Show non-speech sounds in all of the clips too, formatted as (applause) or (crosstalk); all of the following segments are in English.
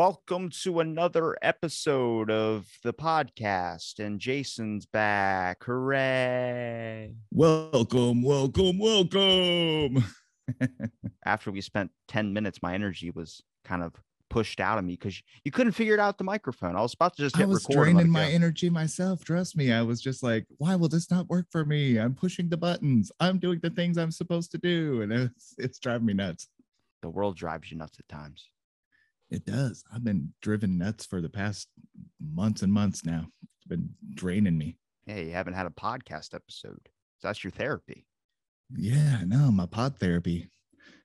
Welcome to another episode of the podcast, and Jason's back. Hooray! Welcome, welcome, welcome. (laughs) After we spent 10 minutes, my energy was kind of pushed out of me because you couldn't figure it out the microphone. I was about to just I hit was record. and let draining my go. energy myself. Trust me. I was just like, why will this not work for me? I'm pushing the buttons. I'm doing the things I'm supposed to do. And (laughs) it's, it's driving me nuts. the world drives you nuts at times. It does. I've been driven nuts for the past months and months now. It's been draining me. Hey, you haven't had a podcast episode. So that's your therapy. Yeah, no, my pod therapy.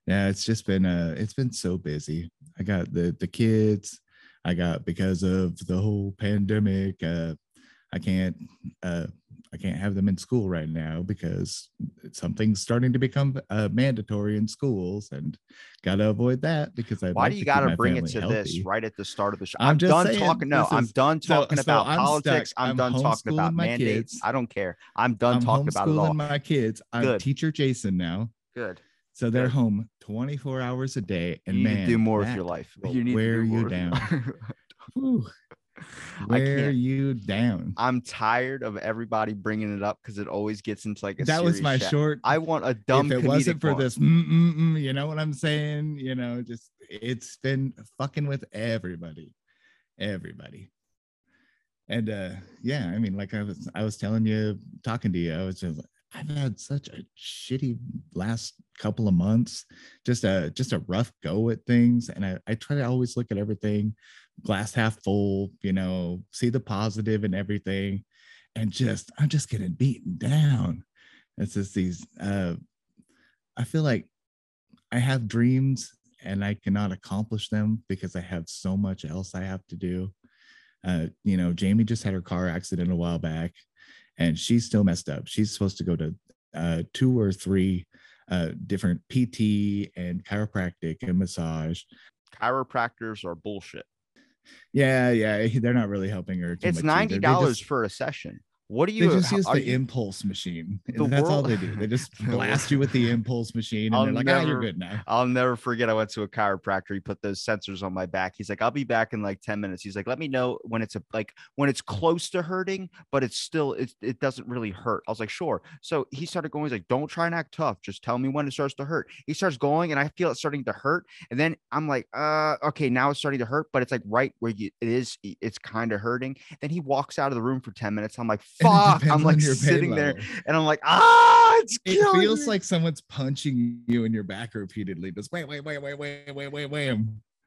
Yeah, it's just been uh it's been so busy. I got the the kids. I got because of the whole pandemic, uh I can't uh I can't have them in school right now because something's starting to become uh, mandatory in schools and got to avoid that because I Why do you got to bring it to this right at the start of the show? I'm I'm, just done saying, talking. No, this I'm done talking so about I'm politics. stuck. I'm, I'm done talking about my mandates. kids. I don't care. I'm done I'm talking about it all. homeschooling my kids. I'm Good. teacher Jason now. Good. So they're Good. home 24 hours a day and you need man, to do more with your life. will You need to wear do you more with- down. (laughs) (laughs) Wear you down. I'm tired of everybody bringing it up because it always gets into like a That was my chat. short. I want a dumb. if it wasn't for one. this, mm, mm, mm, you know what I'm saying? You know, just it's been fucking with everybody, everybody. And uh yeah, I mean, like I was, I was telling you, talking to you, I was just, I've had such a shitty last couple of months, just a just a rough go at things, and I I try to always look at everything glass half full, you know, see the and everything, and just I'm just getting beaten down. It's just these uh I feel like I have dreams and I cannot accomplish them because I have so much else I have to do. Uh, you know, Jamie just had her car accident a while back and she's still messed up. She's supposed to go to uh, two or three uh, different PT and chiropractic and massage. chiropractors are bullshit. Yeah, yeah, (laughs) they're not really helping her. too It's much ninety dollars for a session. What do They you? just use the you- impulse machine. The that's all they do. They just (laughs) blast you with the impulse machine, and I'll they're like, "Ah, you're never- good now." I'll never forget. I went to a chiropractor. He put those sensors on my back. He's like, "I'll be back in like ten minutes." He's like, "Let me know when it's a, like when it's close to hurting, but it's still it, it doesn't really hurt." I was like, "Sure." So he started going. He's like, "Don't try and act tough. Just tell me when it starts to hurt." He starts going, and I feel it starting to hurt, and then I'm like, "Uh, okay, now it's starting to hurt, but it's like right where you it is. It's kind of hurting." Then he walks out of the room for ten minutes. I'm like, "Fuck!" I'm like sitting there, level. and I'm like, "Ah, it's It feels me." like someone's punching you in your back repeatedly. Just wait, wait, wait, wait, wait, wait, wait, wait.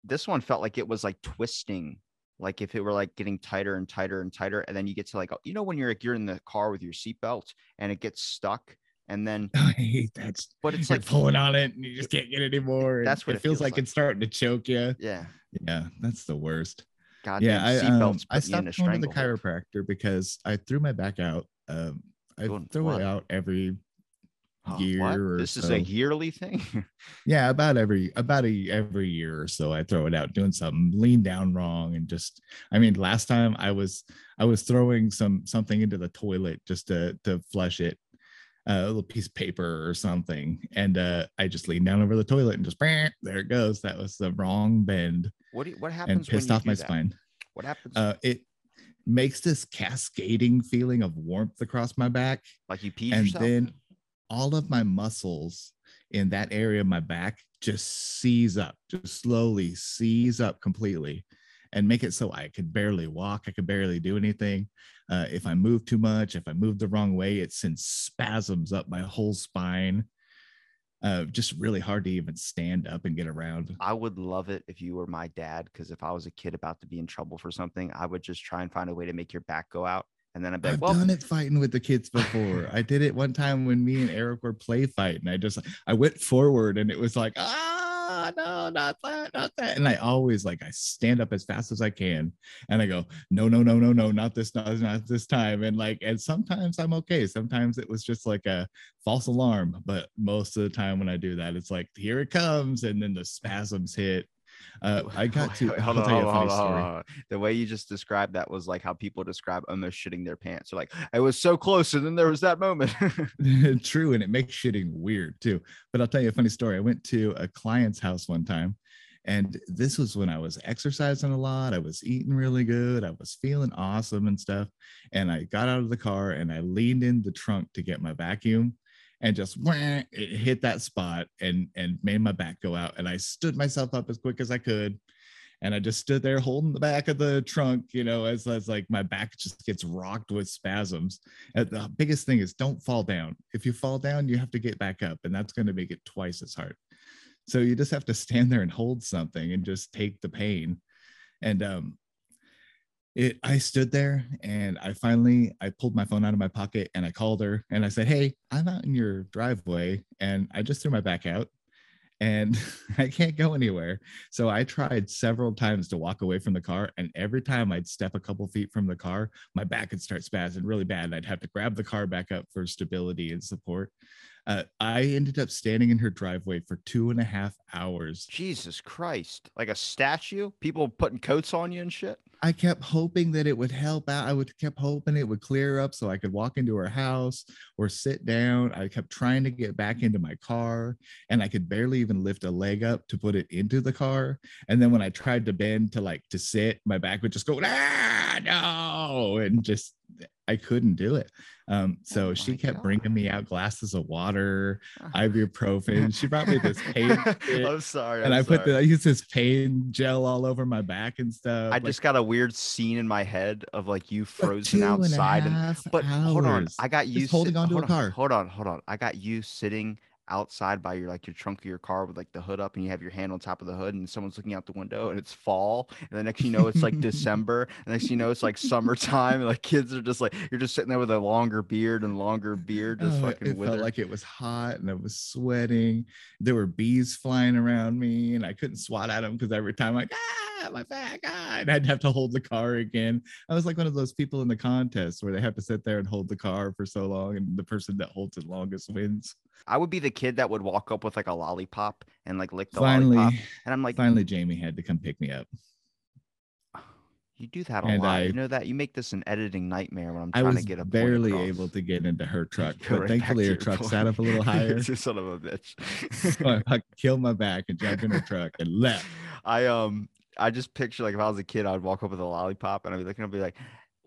this one felt like it was like twisting like if it were like getting tighter and tighter and tighter and then you get to like you know when you're like you're in the car with your seatbelt and it gets stuck and then (laughs) I hate that. but it's like pulling on it and you just can't get any more. and That's what it it feels feels like, like. it's starting to choke you. yeah Yeah, that's the worst. Goddamn yeah, I, seatbelts um, I put you in a stopped going to the chiropractor because I threw my back out. Um, I Doing throw what? it out every Huh, year this is a yearly thing (laughs) yeah about every about a every year or so i throw it out doing something lean down wrong and just i mean last time i was i was throwing some something into the toilet just to to flush it a little piece of paper or something and uh i just leaned down over the toilet and just "Bam," there it goes that was the wrong bend what do you, what and pissed off my that? spine what happens uh it makes this cascading feeling of warmth across my back like you peed and yourself then all of my muscles in that area of my back just seize up, just slowly seize up completely, and make it so I could barely walk. I could barely do anything. Uh, if I move too much, if I move the wrong way, it sends spasms up my whole spine. Uh, just really hard to even stand up and get around. I would love it if you were my dad because if I was a kid about to be in trouble for something, I would just try and find a way to make your back go out. And then I'd be like, I've well, done it fighting with the kids before. I did it one time when me and Eric were play fighting. I just I went forward and it was like ah, no, not that, not that. And I always like I stand up as fast as I can and I go, no, no, no, no, no, not this, not, not this time. And like, and sometimes I'm okay. Sometimes it was just like a false alarm. But most of the time when I do that, it's like, here it comes. And then the spasms hit uh, I (laughs) got to Wait, hold I'll on, tell you hold a on, funny hold story. hold on. The way you just described that was like how people describe almost shitting their pants. They're like, I was so close, and then there was that moment. (laughs) (laughs) True, and it makes shitting weird too. But I'll tell you a funny story. I went to a client's house one time, and this was when I was exercising a lot. I was eating really good. I was feeling awesome and stuff. And I got out of the car and I leaned in the trunk to get my vacuum and just wah, it hit that spot and and made my back go out. And I stood myself up as quick as I could. And I just stood there holding the back of the trunk, you know, as, as like my back just gets rocked with spasms. And the biggest thing is don't fall down. If you fall down, you have to get back up, and that's going to make it twice as hard. So you just have to stand there and hold something and just take the pain. And um, it, I stood there and I finally I pulled my phone out of my pocket and I called her and I said, "Hey, I'm out in your driveway and I just threw my back out and (laughs) I can't go anywhere." So I tried several times to walk away from the car and every time I'd step a couple feet from the car, my back would start spazzing really bad. And I'd have to grab the car back up for stability and support. Uh, I ended up standing in her driveway for two and a half hours Jesus Christ. Like a statue? People putting coats on you and shit? I kept hoping that it would help out. I would kept hoping it would clear up so I could walk into her house or sit down. I kept trying to get back into my car and I could barely even lift a leg up to put it into the car. And then when I tried to bend to like to sit, my back would just go, ah, no, and just I couldn't do it. Um, so Oh she kept God. bringing me out glasses of water, ibuprofen. She brought me this pain (laughs) kit I'm sorry. and I'm I put the I used this pain gel all over my back and stuff. I like, just got a weird scene in my head of like you frozen and outside and half But hold on. I got you holding sit- onto a on, car. Hold on, hold on. I got you sitting outside by your like your trunk of your car with like the hood up, and you have your hand on top of the hood, and someone's looking out the window, and it's fall, and the next you know it's like (laughs) December, and next you know it's like summertime, and like kids are just like you're just sitting there with a longer beard and longer beard, just Oh, fucking it withered. felt like it was hot and I was sweating. There were bees flying around me, and I couldn't swat at them because every time like ah my back ah, and I'd have to hold the car again. I was like one of those people in the contest where they have to sit there and hold the car for so long, and the person that holds it longest wins. I would be the kid that would walk up with like a lollipop and like lick the finally, lollipop, and I'm like, finally, Jamie had to come pick me up. you do that a and lot. I- you know that you make this an editing nightmare when I'm trying to get a barely able to get into her (laughs) truck, but right thankfully her truck point. sat up a little (laughs) higher. you son of a (laughs) bitch. so I killed my back and jumped in her truck and left. I um I just picture like if I was a kid, I'd walk up with a lollipop and I'd be looking up and be like,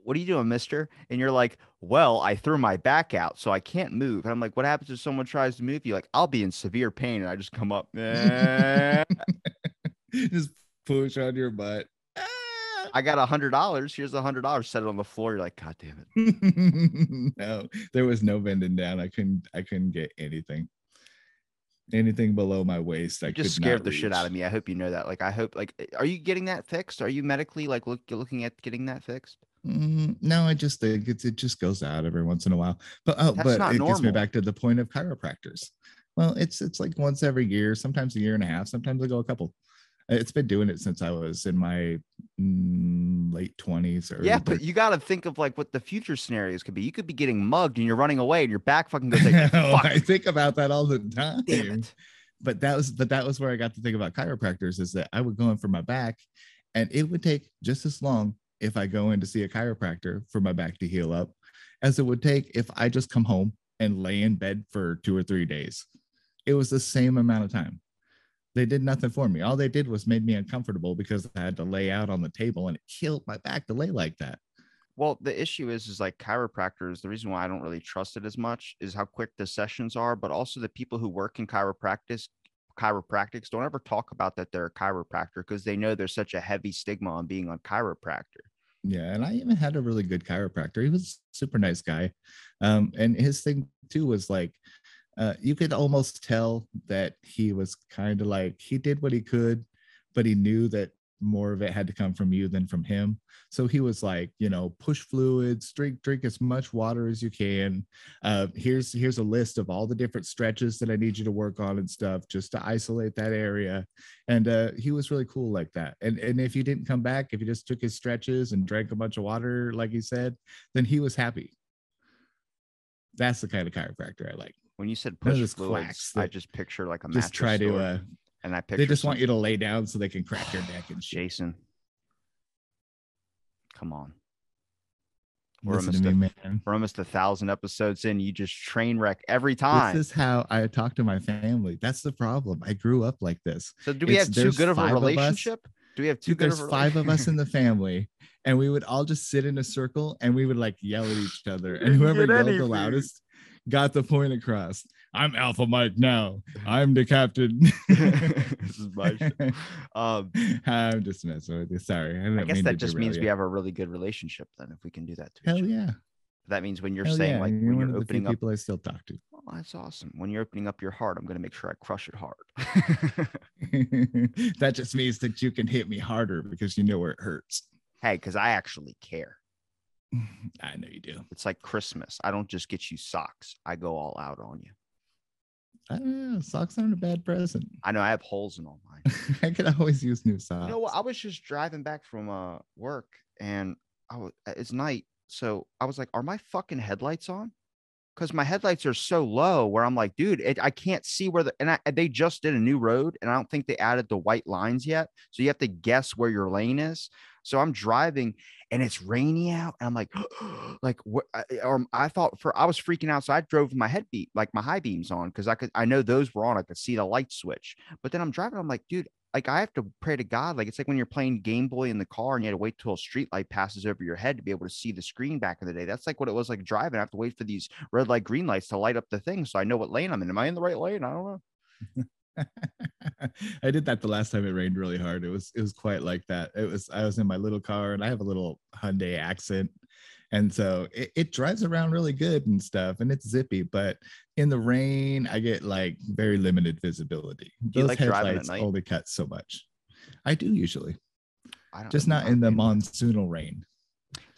What are you doing, mister? And you're like, Well, I threw my back out, so I can't move. And I'm like, What happens if someone tries to move you? Like, I'll be in severe pain. And I just come up, "Eh, (laughs) Just push on your butt. Ah! I got a hundred dollars. Here's a hundred dollars. Set it on the floor. You're like, God damn it. (laughs) no, there was no bending down. I couldn't. I couldn't get anything. Anything below my waist. I You just could scared the shit out of me. I hope you know that. Like, I hope like are you getting that fixed? Are you medically like look looking at getting that fixed? Mm, no, I just think it's it just goes out every once in a while. But oh, That's but it gets me back to the point of chiropractors. Well, it's it's like once every year, sometimes a year and a half, sometimes I go a couple. It's been doing it since I was in my mm, late twenties or Yeah, but you got to think of like what the future scenarios could be. You could be getting mugged and you're running away and your back fucking goes (laughs) like, fuck, I think about that all the time. damn it. But that was but that was where I got to think about chiropractors is that I would go in for my back and it would take just as long if I go in to see a chiropractor for my back to heal up as it would take if I just come home and lay in bed for two or three days. It was the same amount of time. They did nothing for me. All they did was made me uncomfortable because I had to lay out on the table and it killed my back to lay like that. Well, the issue is, is like chiropractors. The reason why I don't really trust it as much is how quick the sessions are, but also the people who work in chiropractic, chiropractics don't ever talk about that they're a chiropractor because they know there's such a heavy stigma on being a chiropractor. Yeah, and I even had a really good chiropractor. He was super nice guy. Um, and his thing too was like uh, you could almost tell that he was kind of like he did what he could, but he knew that more of it had to come from you than from him. So he was like, you know, push fluids, drink drink as much water as you can. Uh, here's here's a list of all the different stretches that I need you to work on and stuff, just to isolate that area. And uh, he was really cool like that. And and if you didn't come back, if you just took his stretches and drank a bunch of water, like he said, then he was happy. That's the kind of chiropractor I like. When you said push fluids, I just picture like a Just try to. Uh, and I picture they just some- want you to lay down so they can crack your neck and (sighs) shit. Jason. Come on. We're Listen to almost me, a- man. We're almost a thousand episodes in. You just train wreck every time. This is how I talk to my family. That's the problem. I grew up like this. so do we it's- have too there's good of a five of us. relationship? Do we have too Dude, good there's of a five of us in the (laughs) family, and we would all just sit in a circle and we would like yell at each other. And whoever yelled any the loudest got the point across. I'm Alpha Mike now. I'm the captain. (laughs) this is my (laughs) show. Um, I'm just messing with you. Sorry. I, I guess that just means we have a really good relationship then if we can do that to Hell each other. yeah. That means when you're Hell saying yeah. like You're when you're of the few opening up people I still talk to. Oh, that's awesome. When you're opening up your heart, I'm going to make sure I crush it hard. (laughs) that just means that you can hit me harder because you know where it hurts. hey, because I actually care. (sighs) I know you do. It's like Christmas. I don't just get you socks. I go all out on you. I don't know. Socks aren't a bad present. I know I have holes in all mine. (laughs) I could always use new socks. You know what? I was just driving back from uh work and I was it's night. So I was like, are my fucking headlights on? Because my headlights are so low where I'm like, dude, it, I can't see where the and I, they just did a new road and I don't think they added the white lines yet. So you have to guess where your lane is. So I'm driving and it's rainy out and I'm like, (gasps) like what? Or I thought for I was freaking out, so I drove my head beat like my high beams on because I could I know those were on. I could see the light switch. But then I'm driving. I'm like, dude, like I have to pray to God. Like it's like when you're playing Game Boy in the car and you had to wait till a street light passes over your head to be able to see the screen back in the day. That's like what it was like driving. I have to wait for these red light, green lights to light up the thing so I know what lane I'm in. Am I in the right lane? I don't know. (laughs) I did that the last time it rained really hard. It was it was quite like that. It was I was in my little car and I have a little Hyundai Accent. And so it, it drives around really good and stuff and it's zippy, but in the rain, I get like very limited visibility. you Those like driving at headlights only cut so much. I do usually, I don't just not in the monsoonal rain.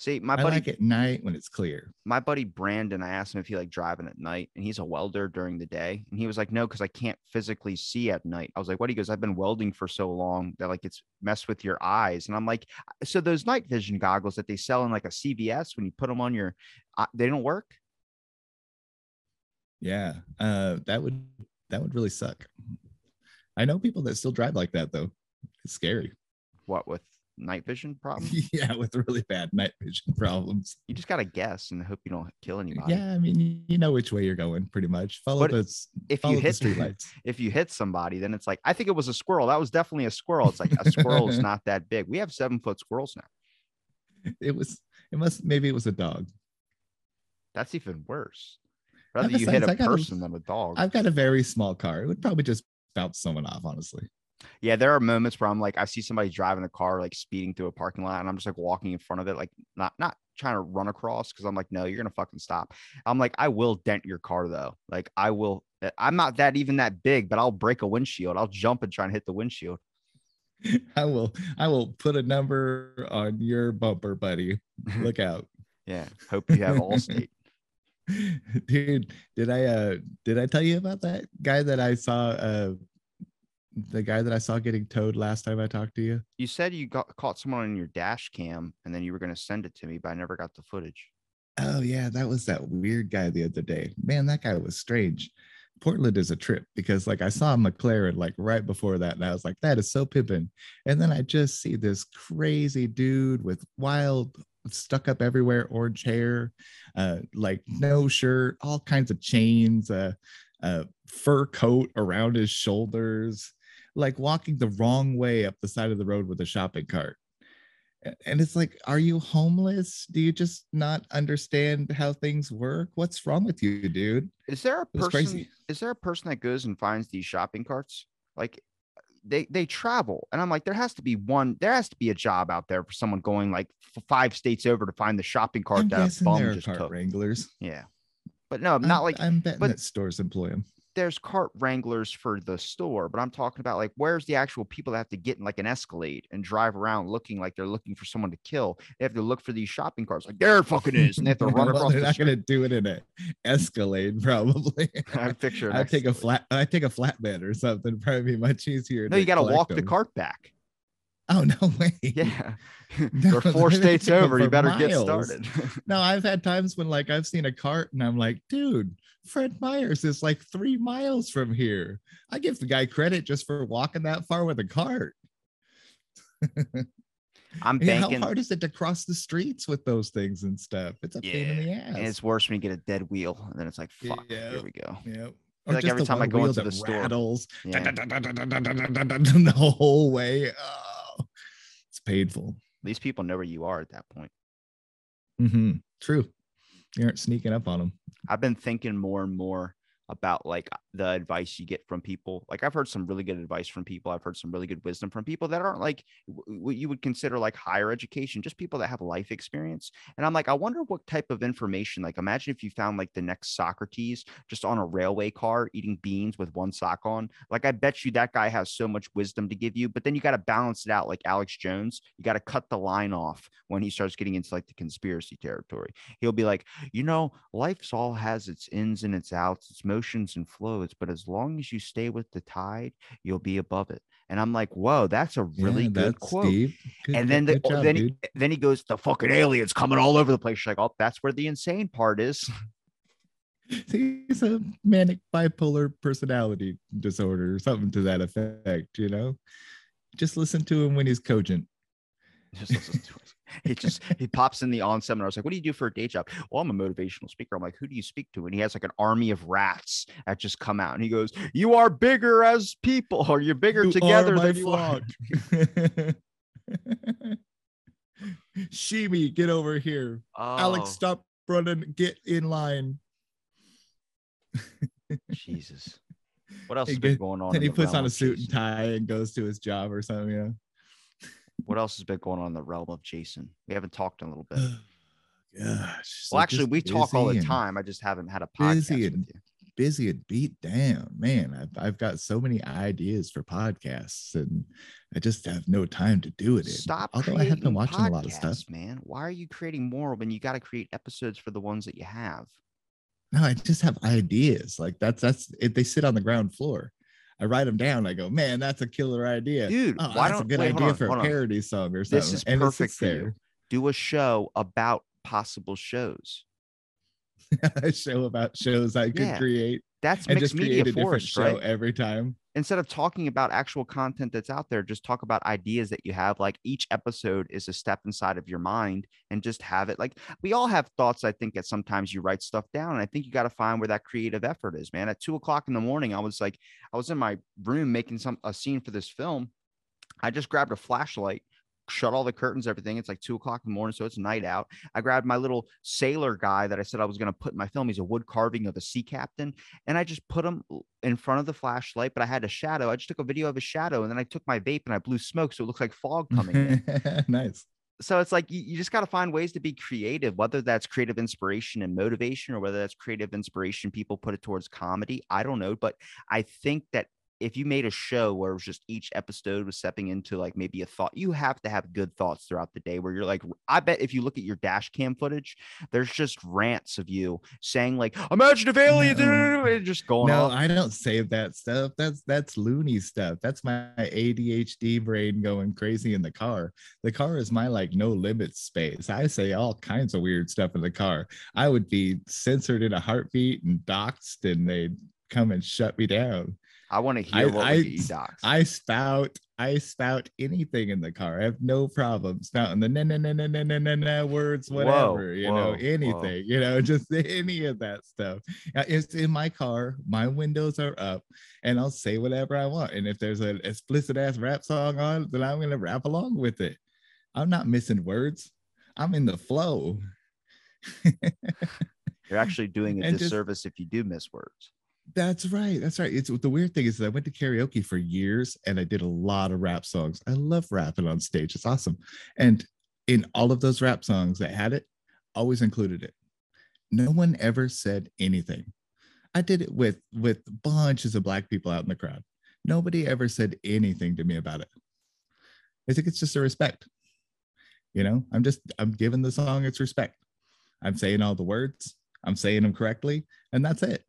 See, my I buddy like at night when it's clear. my buddy Brandon, I asked him if he liked driving at night, and he's a welder during the day. And he was like, No, because I can't physically see at night. I was like, What? He goes, I've been welding for so long that like it's messed with your eyes. And I'm like, So those night vision goggles that they sell in like a CVS when you put them on your, uh, they don't work. Yeah, uh, that would that would really suck. I know people that still drive like that though. It's scary. What with night vision (laughs) problem? yeah, with really bad night vision problems. you just gotta guess and hope you don't kill anybody. Yeah, I mean, you- you know which way you're going, pretty much. Follow But the if you follow the hit- street (laughs) lights. If you hit somebody, then it's like I think it was a squirrel. That was definitely a squirrel. It's like a squirrel is (laughs) not that big. We have seven foot squirrels now. It was. It must. Maybe it was a dog. That's even worse. Rather you hit a got a- person than a dog. I've got a very small car. It would probably just bounce someone off, honestly. Yeah, there are moments where I'm like, I see somebody driving a car like speeding through a parking lot, and I'm just like walking in front of it, like not not trying to run across because I'm like, no, you're gonna fucking stop. I'm like, I will dent your car though. Like I will. uh, I'm not that even that big, but I'll break a windshield. I'll jump and try and hit the windshield. (laughs) I will. I will put a number on your bumper, buddy. (laughs) Look out. Yeah. Hope you have Allstate. (laughs) dude did i uh did i tell you about that guy that i saw uh the guy that i saw getting towed last time i talked to you? You said you got caught someone on your dash cam, and then you were gonna send it to me, but I never got the footage. oh yeah that was that weird guy the other day. Man that guy was strange. Portland is a trip because like i saw mclaren like right before that and i was like that is so pippin. And then i just see this crazy dude with wild stuck up everywhere orange hair uh like no shirt all kinds of chains uh uh fur coat around his shoulders like walking the wrong way up the side of the road with a shopping cart and it's like are you homeless do you just not understand how things work what's wrong with you dude Is there a person? crazy. Is there a person that goes and finds these shopping carts? Like they they travel, and I'm like, there has to be one. There has to be a job out there for someone going like f- five states over to find the shopping cart i'm that a bum just cart took. wranglers Yeah, but no, I'm- not like i'm betting but- that stores employ them there's cart wranglers for the store, but I'm talking about like where's the actual people that have to get in like an Escalade and drive around looking like they're looking for someone to kill. They have to look for these shopping carts, like there it fucking is, and they have to (laughs) run Well, across they're the not street. gonna do it in a Escalade, (laughs) probably. (laughs) I picture. I take a flat. I take a flatbed or something. Probably be much easier. No, you got to walk the cart back. Oh no way. Yeah, No, (laughs) we're four (laughs) states over. You better get started. (laughs) No, I've had times when like I've seen a cart and I'm like, dude, Fred Meyers is like three miles from here. I give the guy credit just for walking that far with a cart. I'm Yeah, how hard is it to cross the streets with those things and stuff? It's a pain in the ass. And it's worse when you get a dead wheel, and then it's like, fuck, Yeah. here we go. Yep. like every time I go into the store. rattles Yeah. the whole way. Oh, it's painful. These people know where you are at that point. Mm-hmm. True. You aren't sneaking up on them. I've been thinking more and more about like the advice you get from people. Like I've heard some really good advice from people. I've heard some really good wisdom from people that aren't like what you would consider like higher education, just people that have life experience. And I'm like, I wonder what type of information. Like, imagine if you found like the next Socrates just on a railway car eating beans with one sock on. Like, I bet you that guy has so much wisdom to give you. But then you got to balance it out, like Alex Jones. You got to cut the line off when he starts getting into like the conspiracy territory. He'll be like, you know, life's all has its ins and its outs, its and flows, but as long as you stay with the tide, you'll be above it. And I'm like, whoa, that's a really Yeah, good quote. Good- and then the, job, then he, then he goes, the fucking aliens coming all over the place. You're like, oh, that's where the insane part is. (laughs) he's a manic bipolar personality disorder or something to that effect, you know? Just listen to him when he's cogent. Just listen to it. (laughs) He just he pops in the on seminar. I was like, what do you do for a day job? Well, I'm a motivational speaker. I'm like, who do you speak to? And he has like an army of rats that just come out. And he goes, You are bigger as people, or you're bigger You together than flock. (laughs) Shimi, get over here. Alex, Oh, stop running. Get in line. (laughs) Jesus. What else He has been get- going on? And he puts on a suit and tie and goes to his job or something, you know? What else has been going on in the realm of Jason? We haven't talked in a little bit. (sighs) So Well, actually, we talk all the time. I just haven't had a podcast busy with and you. busy and beat down. Man, I've, I've got so many ideas for podcasts and I just have no time to do it. in. Stop. Although I have been watching a lot of stuff. man. Why are you creating more when you got to create episodes for the ones that you have? No, I just have ideas. Like that's that's if they sit on the ground floor. I write them down. I go, man, that's a killer idea. Dude, oh, why that's a don't good wait, idea on, for a on. parody song or something. This is and perfect for you. Do a show about possible shows. (laughs) a show about shows I could Yeah. create That's and mixed media for a different force, show right? every time. Instead of talking about actual content that's out there, just talk about ideas that you have. Like each episode is a step inside of your mind, and just have it. Like we all have thoughts. I think that sometimes you write stuff down, and I think you got to find where that creative effort is, man. At two o'clock in the morning, I was like, I was in my room making some a scene for this film. I just grabbed a flashlight, shut all the curtains, everything. It's like two o'clock in the morning, so it's night out. I grabbed my little sailor guy that I said I was going to put in my film. He's a wood carving of a sea captain, and I just put him in front of the flashlight. But I had a shadow. I just took a video of his shadow, and then I took my vape and I blew smoke, so it looks like fog coming in. (laughs) nice. so it's like you, you just got to find ways to be creative, whether that's creative inspiration and motivation, or whether that's creative inspiration, people put it towards comedy. I don't know, but I think that if you made a show where it was just each episode was stepping into like maybe a thought, you have to have good thoughts throughout the day where you're like, I bet if you look at your dash cam footage, there's just rants of you saying like, imagine if aliens, No. (laughs) and just going No, on. I don't save that stuff. That's that's loony stuff. That's my ADHD brain going crazy in the car. The car is my like no limit space. I say all kinds of weird stuff in the car. I would be censored in a heartbeat and doxed and they'd come and shut me down. I want to I- hear what I- would docs. I spout, I spout anything in the car. I have no problem spouting the na na na na na na na na words, Whoa, whatever, you know, anything, whoa. you know, (laughs) just any of that stuff. It's in my car, my windows are up, and I'll say whatever I want. And if there's an explicit ass rap song on, then I'm gonna rap along with it. I'm not missing words. I'm in the flow. (laughs) You're actually doing a And just- disservice if you do miss words. That's right. That's right. It's the weird thing is that I went to karaoke for years and I did a lot of rap songs. I love rapping on stage. It's awesome. And in all of those rap songs that had it, always included it. No one ever said anything. I did it with with bunches of black people out in the crowd. Nobody ever said anything to me about it. I think it's just a respect. You know, I'm just I'm giving the song its respect. I'm saying all the words, I'm saying them correctly, and that's it.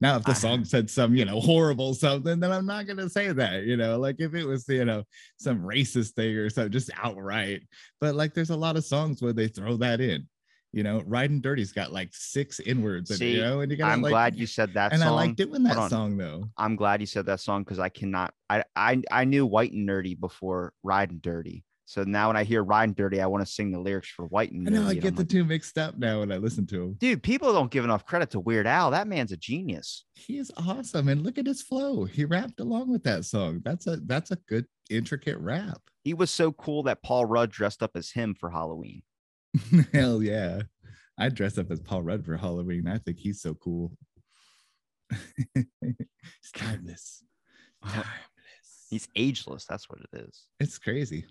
Now, if the uh-huh. song said some, you know, horrible something, then I'm not gonna say that, you know, like if it was, you know, some racist thing or something, just outright. But like there's a lot of songs where they throw that in. You know, Riding Dirty's got like six in words, See, you know, and you got I'm like, glad you said that and song. I like doing that song though. I'm glad you said that song because I cannot. I, I I knew White and Nerdy before Riding Dirty. So now when I hear Riding Dirty, I want to sing the lyrics for White and I know. I get the like, two mixed up now when I listen to him. Dude, people don't give enough credit to Weird Al. That man's a genius. He is awesome, and look at his flow. He rapped along with that song. That's a that's a good intricate rap. He was so cool that Paul Rudd dressed up as him for Halloween. (laughs) Hell yeah. I dress up as Paul Rudd for Halloween. I think he's so cool. (laughs) it's timeless. (sighs) Timeless. He's ageless. That's what it is. It's crazy.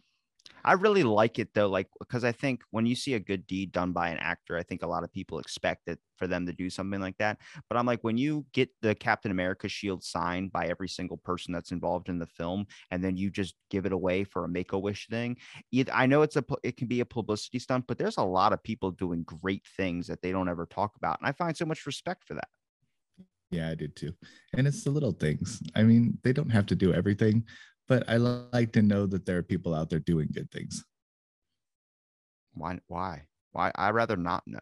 I really like it though, like because I think when you see a good deed done by an actor, I think a lot of people expect it for them to do something like that. But I'm like, when you get the Captain America shield signed by every single person that's involved in the film, and then you just give it away for a Make a Wish thing, I know it's a it can be a publicity stunt, but there's a lot of people doing great things that they don't ever talk about, and I find so much respect for that. Yeah, I did too. And it's the little things. I mean, they don't have to do everything, but I like to know that there are people out there doing good things. Why? Why? Why? I rather not know.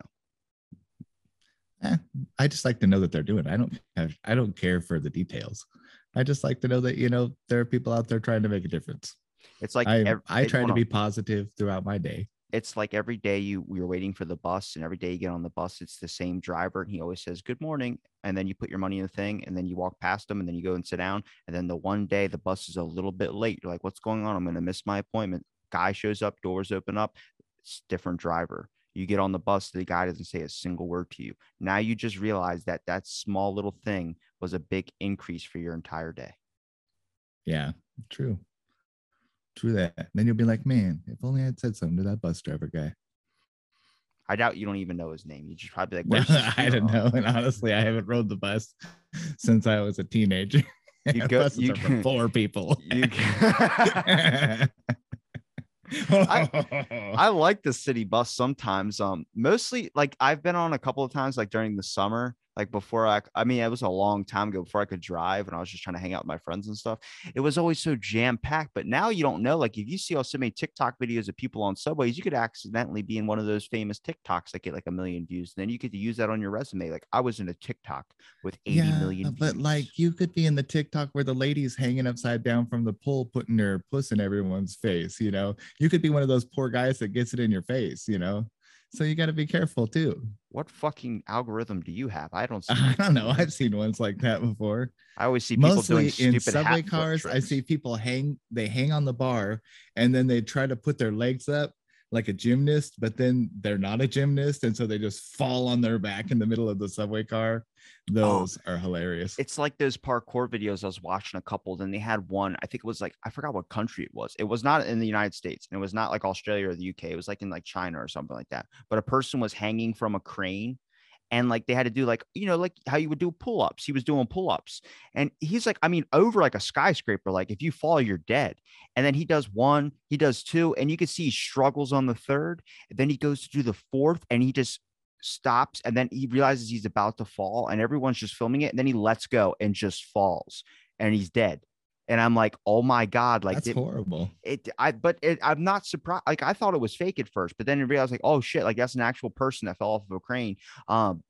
Eh, I just like to know that they're doing. it. I don't have I don't care for the details. I just like to know that you know there are people out there trying to make a difference. It's like I I try to be positive throughout my day. It's like every day you you're waiting for the bus and every day you get on the bus it's the same driver and he always says good morning and then you put your money in the thing and then you walk past him and then you go and sit down and then the one day the bus is a little bit late you're like what's going on? I'm going to miss my appointment. Guy shows up doors open up it's different driver. You get on the bus the guy doesn't say a single word to you. Now you just realize that that small little thing was a big increase for your entire day. Yeah, true. True that. then you'll be like, man, if only I'd said something to that bus driver guy. i doubt you don't even know his name you just probably like (laughs) this I don't know. And honestly, I haven't rode the bus (laughs) since I was a teenager. You (laughs) go- Buses you are for four people. You I like the city bus sometimes. Um, mostly like I've been on a couple of times, like during the summer, like before I, I mean, it was a long time ago before I could drive, and I was just trying to hang out with my friends and stuff. It was always so jam packed, but now you don't know. Like if you see all so many TikTok videos of people on subways, you could accidentally be in one of those famous TikToks that get like a million views. And then you get to use that on your resume. Like I was in a TikTok with eighty million. But views. like you could be in the TikTok where the lady's hanging upside down from the pole, putting her puss in everyone's face. You know, you could be one of those poor guys that gets it in your face. You know, so you got to be careful too. what fucking algorithm do you have? I don't (laughs) see. I don't know. I've seen ones like that before. I always see people Mostly doing in subway cars, I see people hang. They hang on the bar, and then they try to put their legs up like a gymnast, but then they're not a gymnast, and so they just fall on their back in the middle of the subway car. Oh, those are hilarious. it's like those parkour videos I was watching a couple. Then they had one, I think it was like I forgot what country it was. It was not in the United States, and it was not like Australia or the UK. It was like in like China or something like that. But a person was hanging from a crane, and like they had to do like you know like how you would do pull-ups. He was doing pull-ups, and he's like, I mean, over like a skyscraper. Like if you fall, you're dead. And then he does one, he does two, and you can see he struggles on the third. And then he goes to do the fourth, and he just stops and then he realizes he's about to fall and everyone's just filming it and then he lets go and just falls and he's dead and i'm like oh my god like That's it, horrible. it i but it, i'm not surprised like i thought it was fake at first but then I realized like oh shit like that's an actual person that fell off of a crane. Um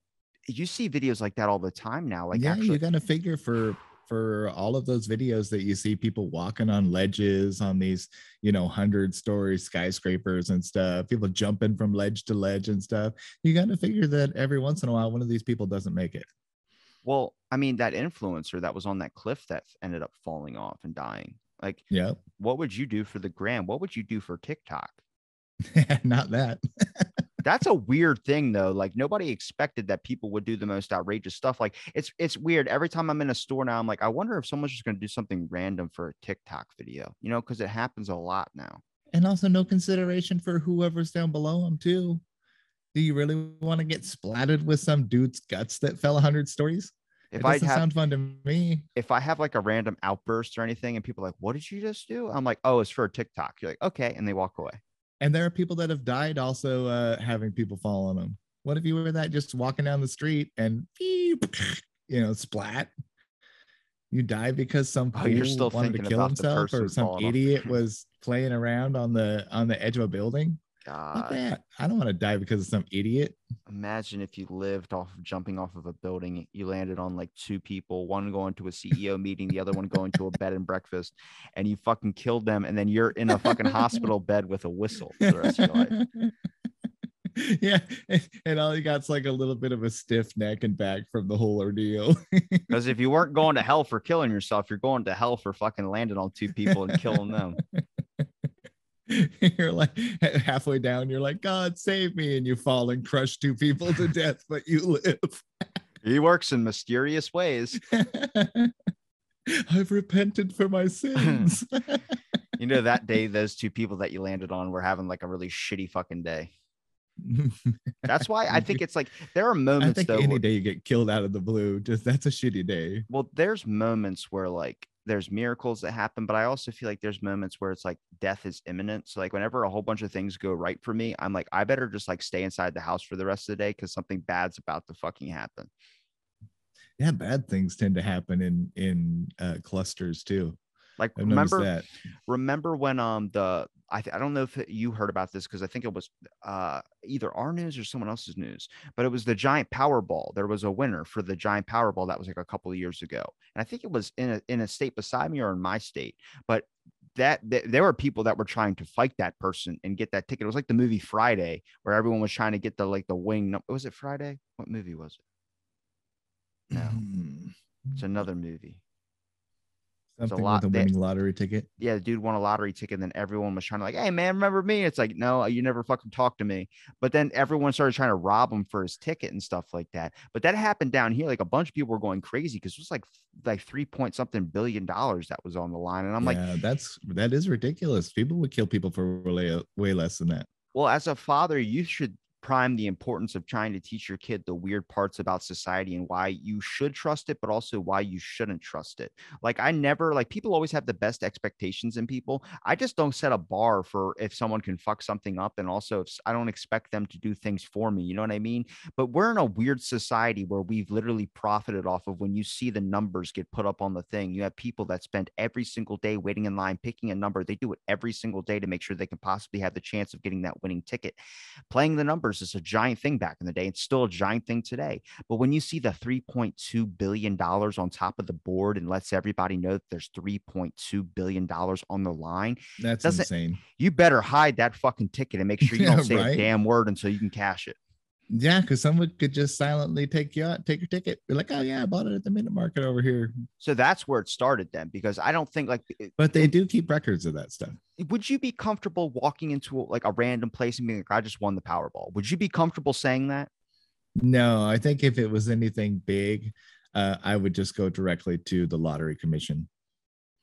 you see videos like that all the time now like yeah, actually you got to figure for for all of those videos that you see people walking on ledges on these you know hundred story skyscrapers and stuff people jumping from ledge to ledge and stuff. You got to figure that every once in a while one of these people doesn't make it. Well i mean that influencer that was on that cliff that ended up falling off and dying like yeah, what would you do for the gram? What would you do for tiktok? (laughs) Not that. (laughs) That's a weird thing though like nobody expected that people would do the most outrageous stuff like it's it's weird every time i'm in a store now i'm like i wonder if someone's just going to do something random for a tiktok video you know because it happens a lot now. And also no consideration for whoever's down below them too. Do you really want to get splattered with some dude's guts that fell 100 stories If it I doesn't have sound fun to me. if I have like a random outburst or anything, and people are like, "What did you just do?" I'm like, "Oh, it's for a TikTok." You're like, "Okay," and they walk away. And there are people that have died also uh, having people fall on them. What if you were that just walking down the street and beep, (laughs) you know, splat? You die because some Oh, you're still wanted to kill himself or some idiot (laughs) was playing around on the on the edge of a building. God. I don't want to die because of some idiot. imagine if you lived off of jumping off of a building. You landed on like two people, one going to a CEO (laughs) meeting, the other one going to a bed and breakfast, and you fucking killed them, and then you're in a fucking hospital bed with a whistle for the rest of your life. (laughs) yeah, and- and all you got's like a little bit of a stiff neck and back from the whole ordeal. (laughs) Because if you weren't going to hell for killing yourself, you're going to hell for fucking landing on two people and killing them. (laughs) you're like halfway down, you're like, God save me, and you fall and crush two people to (laughs) death, but you live. He works in mysterious ways. (laughs) I've repented for my sins. You know, that day, those two people that you landed on were having like a really shitty fucking day. That's why I think it's like there are moments. I think though. any where- day you get killed out of the blue, just that's a shitty day. well, there's moments where like there's miracles that happen, but I also feel like there's moments where it's like death is imminent. So like whenever a whole bunch of things go right for me, I'm like, I better just like stay inside the house for the rest of the day because something bad's about to fucking happen. Yeah, bad things tend to happen in in uh, clusters too. Like I've remember that. remember when um the I, th- I don't know if you heard about this because I think it was uh either our news or someone else's news, but it was the giant Powerball. There was a winner for the giant Powerball that was like a couple of years ago, and I think it was in a in a state beside me or in my state. But that th- there were people that were trying to fight that person and get that ticket. It was like the movie Friday, where everyone was trying to get the like the wing. Was it Friday? What movie was it? No, Hmm. it's another movie. Something lot with a winning lottery ticket. yeah, the dude won a lottery ticket, and then everyone was trying to like, hey man, remember me? It's like, no, you never fucking talked to me. But then everyone started trying to rob him for his ticket and stuff like that. But that happened down here. Like a bunch of people were going crazy because it was like like three point something billion dollars that was on the line. And I'm like, that's that is ridiculous. People would kill people for way way less than that. well, as a father, you should prime the importance of trying to teach your kid the weird parts about society and why you should trust it, but also why you shouldn't trust it. Like I never like people always have the best expectations in people. I just don't set a bar for if someone can fuck something up, and also if I don't expect them to do things for me. You know what I mean? But we're in a weird society where we've literally profited off of when you see the numbers get put up on the thing. You have people that spend every single day waiting in line, picking a number. They do it every single day to make sure they can possibly have the chance of getting that winning ticket playing the numbers is a giant thing back in the day. It's still a giant thing today. But when you see the $3.2 billion on top of the board and lets everybody know that there's $3.2 billion on the line, That's insane. you better hide that fucking ticket and make sure you (laughs) don't say right. a damn word until you can cash it. Yeah, because someone could just silently take you out, take your ticket, be like, "Oh yeah, I bought it at the minute market over here." So that's where it started then, because I don't think like it- But they do keep records of that stuff. would you be comfortable walking into like a random place and being like, I just won the Powerball? Would you be comfortable saying that? No, I think if it was anything big, uh, I would just go directly to the lottery commission.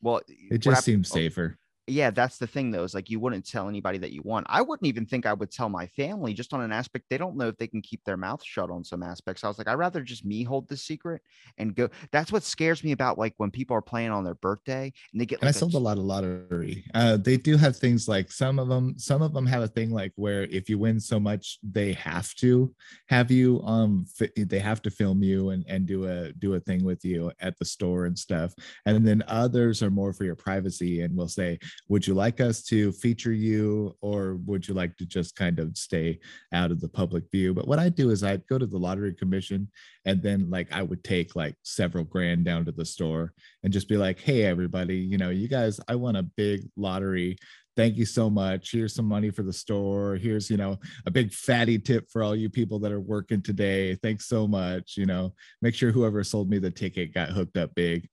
Well, It just seems oh, safer. Yeah, that's the thing though, is like you wouldn't tell anybody that you won. I wouldn't even think I would tell my family just on an aspect. They don't know if they can keep their mouth shut on some aspects. I was like, I'd rather just me hold the secret and go. That's what scares me about like when people are playing on their birthday and they get And I sold a, a lot of lottery. Uh, they do have things like some of them. Some of them have a thing like where if you win so much, they have to have you. Um, fi- they have to film you and and do a do a thing with you at the store and stuff. And then others are more for your privacy and will say, "Would you like us to feature you, or would you like to just kind of stay out of the public view?" But what I'd do is I'd go to the lottery commission and then like I would take like several grand down to the store and just be like, hey, everybody, you know, you guys, I won a big lottery. Thank you so much. Here's some money for the store. Here's, you know, a big fatty tip for all you people that are working today. Thanks so much. You know, make sure whoever sold me the ticket got hooked up big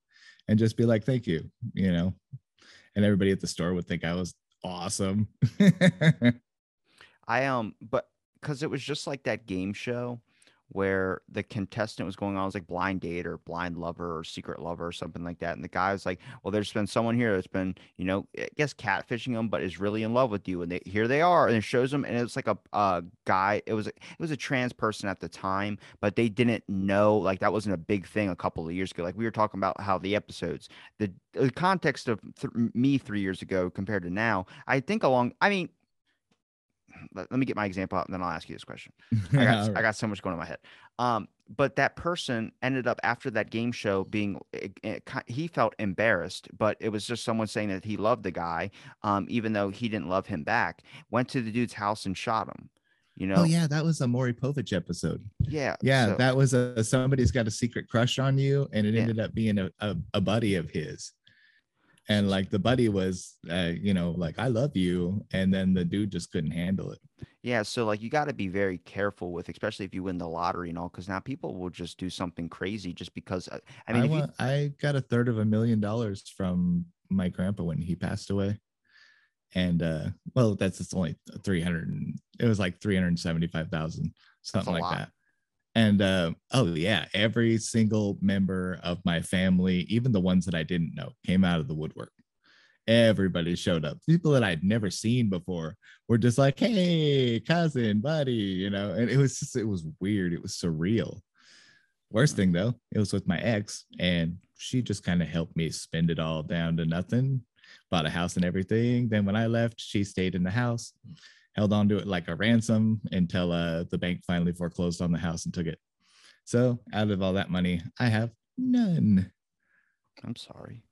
and just be like, thank you, you know, and everybody at the store would think I was awesome. (laughs) I um, but because it was just like that game show where the contestant was going on was like blind date or blind lover or secret lover or something like that. And the guy was like, Well, there's been someone here that's been, you know, I guess catfishing them, but is really in love with you. And they here they are. And it shows them, and it was like a, a guy, it was it was a trans person at the time, but they didn't know like that wasn't a big thing a couple of years ago. Like we were talking about how the episodes, the, the context of th- me three years ago compared to now, I think along, I mean, let, let me get my example out and then I'll ask you this question. (laughs) I got All I got so much going in my head. Um, but that person ended up after that game show being it, it, he felt embarrassed, but it was just someone saying that he loved the guy, um, even though he didn't love him back. Went to the dude's house and shot him. You know, Oh yeah, that was a Maury Povich episode. yeah, Yeah, so- that was a somebody's got a secret crush on you, and it Yeah. ended up being a, a, a buddy of his. And like the buddy was, uh, you know, like I love you, and then the dude just couldn't handle it. Yeah, so like you got to be very careful with, especially if you win the lottery and all, because now people will just do something crazy just because. uh, I mean, I, if you, I got a third of a million dollars from my grandpa when he passed away. And uh well, that's it's only 300 and it was like 375,000, something like lot. that. And uh oh yeah, every single member of my family, even the ones that I didn't know, came out of the woodwork. Everybody showed up. People that I'd never seen before were just like, "Hey, cousin, buddy," you know. And it was just it was weird. It was surreal. Worst thing though, it was with my ex, and she just kind of helped me spend it all down to nothing, bought a house and everything. Then when I left, she stayed in the house, held on to it like a ransom until uh, the bank finally foreclosed on the house and took it. So out of all that money, I have none. I'm sorry,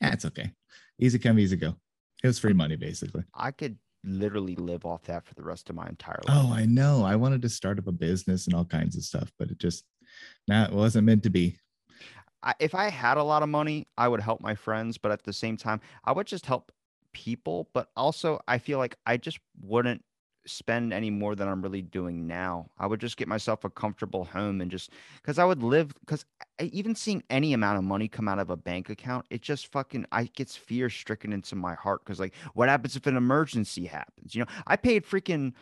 That's okay. Easy come, easy go. It was free money basically. I could literally live off that for the rest of my entire life. Oh, I know. I wanted to start up a business and all kinds of stuff, but it just, nah, it wasn't meant to be. I, if I had a lot of money, I would help my friends, but at the same time, I would just help people. But also, I feel like I just wouldn't spend any more than I'm really doing now. I would just get myself a comfortable home and just because I would live because even seeing any amount of money come out of a bank account, it just fucking I gets fear stricken into my heart because like what happens if an emergency happens? You know, I paid freaking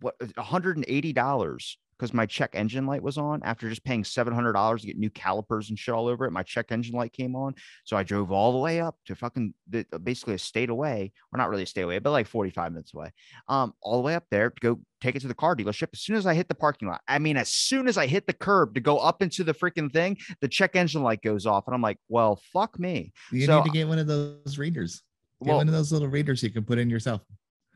what $180 because my check engine light was on after just paying $700 to get new calipers and shit all over it. My check engine light came on. So I drove all the way up to fucking the, basically a state away, or not really a state away, but like 45 minutes away, um, all the way up there to go take it to the car dealership. As soon as I hit the parking lot, I mean, as soon as I hit the curb to go up into the freaking thing, the check engine light goes off. And I'm like, well, fuck me. You So- need to get one of those readers. Get Well, one of those little readers you can put in yourself.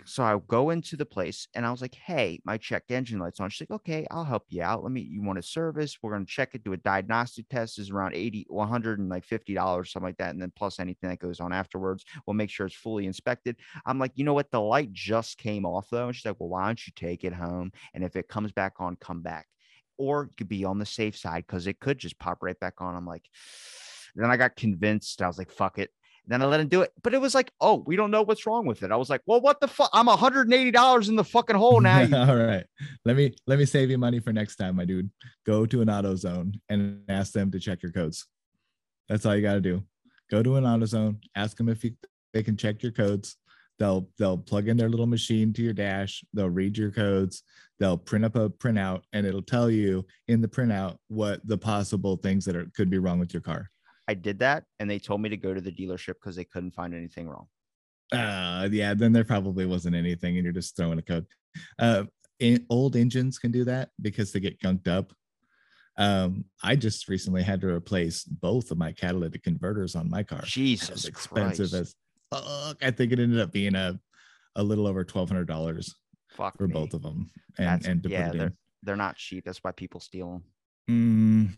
So I go into the place and I was like, hey, my check engine light's on. She's like, okay, I'll help you out. Let me, you want a service? We're going to check it, do a diagnostic test is around 80, 100 and like $50, something like that. And then plus anything that goes on afterwards, we'll make sure it's fully inspected. I'm like, you know what? The light just came off though. And she's like, well, why don't you take it home? And if it comes back on, come back. Or you could be on the safe side because it could just pop right back on. I'm like, (sighs) then I got convinced. I was like, fuck it. Then I let him do it. But it was like, oh, we don't know what's wrong with it. I was like, well, what the fuck? I'm $180 in the fucking hole now. (laughs) All right. Let me let me save you money for next time, my dude. Go to an AutoZone and ask them to check your codes. That's all you got to do. Go to an AutoZone, ask them if you, they can check your codes. They'll they'll plug in their little machine to your dash. They'll read your codes. They'll print up a printout, and it'll tell you in the printout what the possible things that are, could be wrong with your car. I did that. And they told me to go to the dealership because they couldn't find anything wrong. Uh, yeah, then there probably wasn't anything, and you're just throwing a code. Uh, in, old engines can do that because they get gunked up. Um, I just recently had to replace both of my catalytic converters on my car. Jesus expensive Christ. as fuck. I think it ended up being a a little over twelve hundred dollars for me. both of them, and and to yeah, put it in. They're not cheap. That's why people steal them. Mm,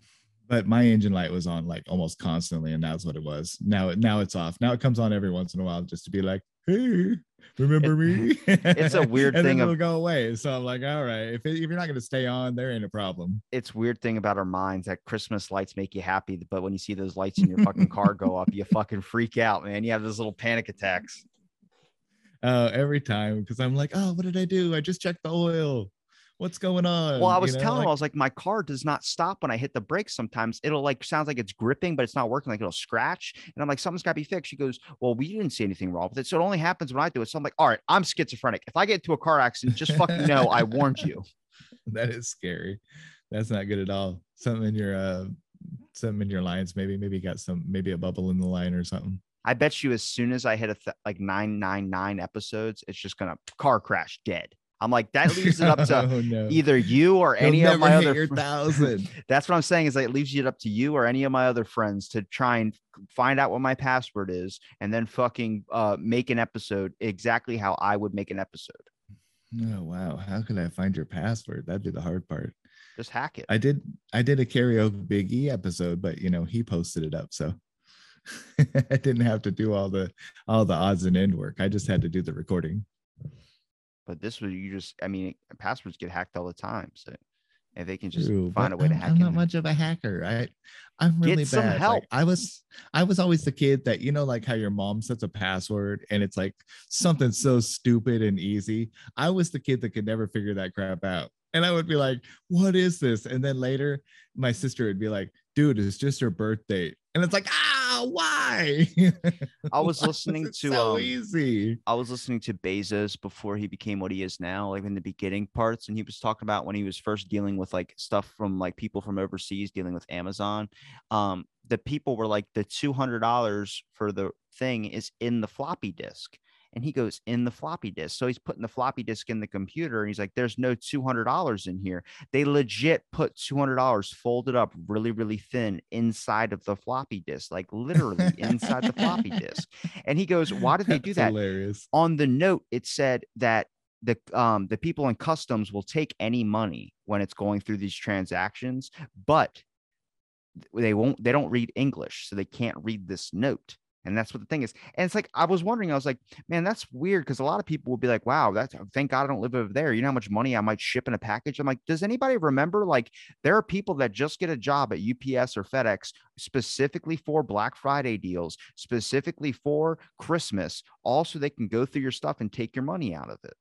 but my engine light was on like almost constantly, and that's what it was. Now, now it's off. Now it comes on every once in a while just to be like, "Hey, remember me?" it's a (laughs) weird and thing Then of- it'll go away. So I'm like, "All right, if, it, if you're not going to stay on, there ain't a problem." It's weird thing about our minds that Christmas lights make you happy, but when you see those lights in your fucking car go up, you fucking freak out, man. You have those little panic attacks. Uh, every time because I'm like, "Oh, what did I do? I just checked the oil. What's going on?" Well, I You was know, telling him, I was like, my car does not stop when I hit the brakes. Sometimes it'll like sounds like it's gripping, but it's not working. Like it'll scratch. And I'm like, something's got to be fixed. She goes, well, we didn't see anything wrong with it. So it only happens when I do it. So I'm like, all right, I'm schizophrenic. If I get into a car accident, just fucking know I warned (laughs) you. that is scary. That's not good at all. Something in your uh something in your lines, maybe. Maybe you got some maybe a bubble in the line or something. I bet you as soon as I hit a th- like 999 episodes, it's just gonna car crash dead. I'm like, that (laughs) leaves it up to oh, no. either you or You'll any of my other your thousand. (laughs) That's what I'm saying is that it leaves it up to you or any of my other friends to try and find out what my password is and then fucking uh, make an episode exactly how I would make an episode. Oh wow. How could I find your password? That'd be the hard part. Just hack it. I did I did a karaoke Big E episode, but you know, he posted it up. So (laughs) I didn't have to do all the all the odds and end work. I just had to do the recording. But this was you just I mean passwords get hacked all the time. So if they can just True, find a way to I'm, hack I'm not much of a hacker. I I'm Get really some bad. Like, help. I was I was always the kid that you know, like how your mom sets a password and it's like something so stupid and easy. I was the kid that could never figure that crap out. And I would be like, what is this? And then later my sister would be like, dude, it's just her birth date. And it's like, ah, why? I (laughs) was listening to, so um, easy. I was listening to Bezos before he became what he is now, like in the beginning parts, and he was talking about when he was first dealing with like stuff from like people from overseas dealing with Amazon. Um, the people were like the two hundred dollars for the thing is in the floppy disk, and he goes in the floppy disk. So he's putting the floppy disk in the computer, and he's like, "There's no two hundred dollars in here." They legit put two hundred dollars folded up really, really thin inside of the floppy disk, like literally inside the floppy disk. (laughs) And he goes, "Why did they do That's that?" Hilarious. on the note it said that the um the people in customs will take any money when it's going through these transactions but they won't they don't read english so they can't read this note and that's what the thing is and it's like i was wondering i was like man that's weird because a lot of people will be like wow that's oh, thank god i don't live over there you know how much money i might ship in a package i'm like does anybody remember like there are people that just get a job at ups or fedex specifically for black friday deals specifically for christmas also they can go through your stuff and take your money out of it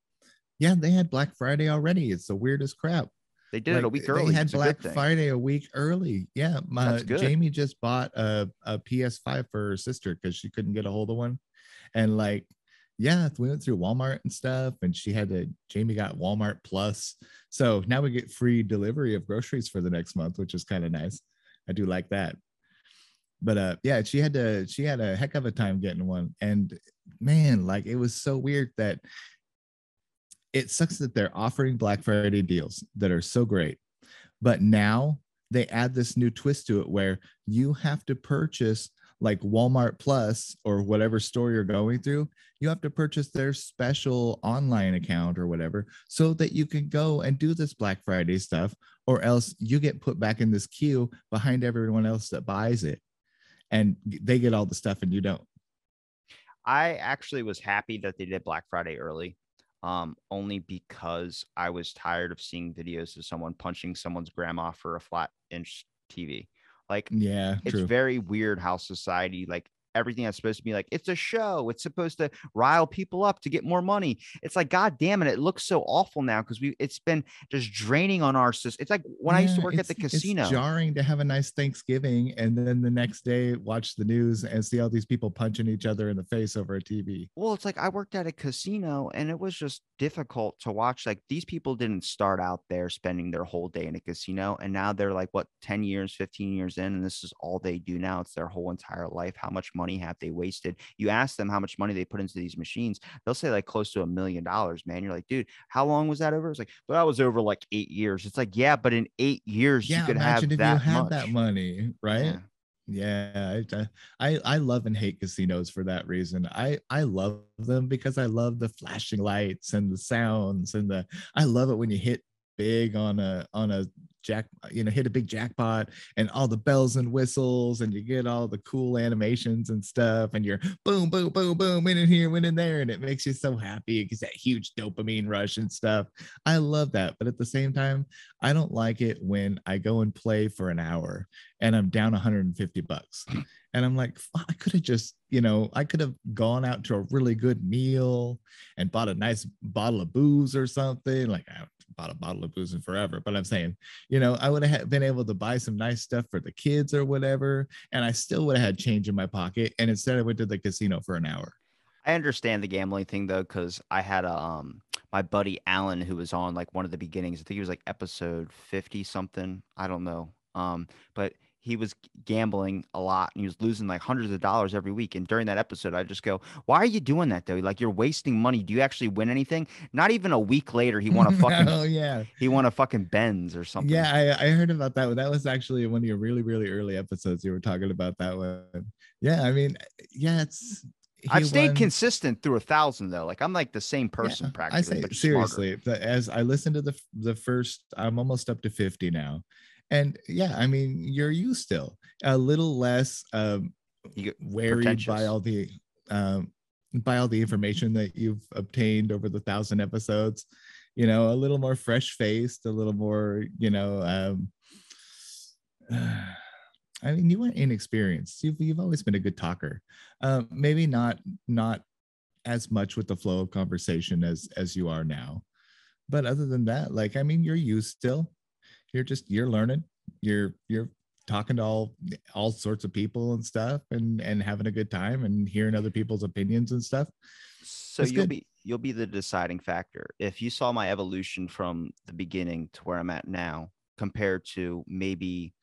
Yeah, they had Black Friday already. It's the weirdest crap. They did it a week early They had It's Black. Friday a week early. Yeah, my Jamie just bought a, a PS5 for her sister because she couldn't get a hold of one, and like, yeah, we went through Walmart and stuff, and she had to. Jamie got Walmart Plus, so now we get free delivery of groceries for the next month, which is kind of nice. I do like that. But uh, yeah, she had to. She had a heck of a time getting one, and man, like it was so weird that it sucks that they're offering Black Friday deals that are so great. But now they add this new twist to it where you have to purchase like Walmart Plus or whatever store you're going through, you have to purchase their special online account or whatever so that you can go and do this Black Friday stuff, or else you get put back in this queue behind everyone else that buys it. And they get all the stuff and you don't. I actually was happy that they did Black Friday early, um, only because I was tired of seeing videos of someone punching someone's grandma for a flat inch TV. Like Yeah, it's true. very weird how society like everything that's supposed to be like it's a show it's supposed to rile people up to get more money it's like god damn it it looks so awful now because we it's been just draining on our system it's like when i used to work at the casino It's jarring to have a nice Thanksgiving and then the next day watch the news and see all these people punching each other in the face over a TV. Well, it's like I worked at a casino and it was just difficult to watch. Like these people didn't start out there spending their whole day in a casino. And now they're like, what, 10 years, 15 years in, and this is all they do now. It's their whole entire life. How much money have they wasted? You ask them how much money they put into these machines, they'll say like close to a million dollars, man. You're like, dude, how long was that over? It's like, but I was over like eight years. It's like, yeah, but in eight years, Yeah, you could have if that you had much. that money, right? Yeah. Yeah, I, uh, I I love and hate casinos for that reason. I I love them because I love the flashing lights and the sounds and the I love it when you hit big on a on a jack you know hit a big jackpot and all the bells and whistles and you get all the cool animations and stuff and you're boom boom boom boom win in here win in there and it makes you so happy because that huge dopamine rush and stuff i love that but at the same time i don't like it when i go and play for an hour and I'm down 150 bucks. And I'm like, I could have just, you know, I could have gone out to a really good meal and bought a nice bottle of booze or something. Like bought a bottle of booze in forever, but I'm saying, you know, I would have been able to buy some nice stuff for the kids or whatever, and I still would have had change in my pocket. And instead, I went to the casino for an hour. I understand the gambling thing though, because I had a um my buddy Alan, who was on like one of the beginnings. I think he was like episode 50 something. I don't know. Um, but he was gambling a lot and he was losing like hundreds of dollars every week. And during that episode, I just go, Why are you doing that though? Like you're wasting money. Do you actually win anything? Not even a week later, he won a (laughs) fucking oh yeah, he won a fucking Benz or something. yeah. I, I heard about that. one. That was actually one of your really really early episodes. You were talking about that one. Yeah, I mean, yeah, it's. he I've stayed won- consistent through a thousand though. Like I'm like the same Yeah, person practically. I say but smarter. seriously, the- as I listened to the the first, I'm almost up to 50 now. And yeah, I mean, you're you still. A little less um worried by all the um by all the information that you've obtained over the thousand episodes. You know a little more fresh faced a little more you know um (sighs) i mean you weren't inexperienced. You've, you've always been a good talker. Um maybe not not as much with the flow of conversation as as you are now. But other than that like i mean you're you still you're just you're learning you're you're talking to all all sorts of people and stuff and and having a good time and hearing other people's opinions and stuff So That's you'll good. be you'll be the deciding factor. If you saw my evolution from the beginning to where I'm at now, compared to maybe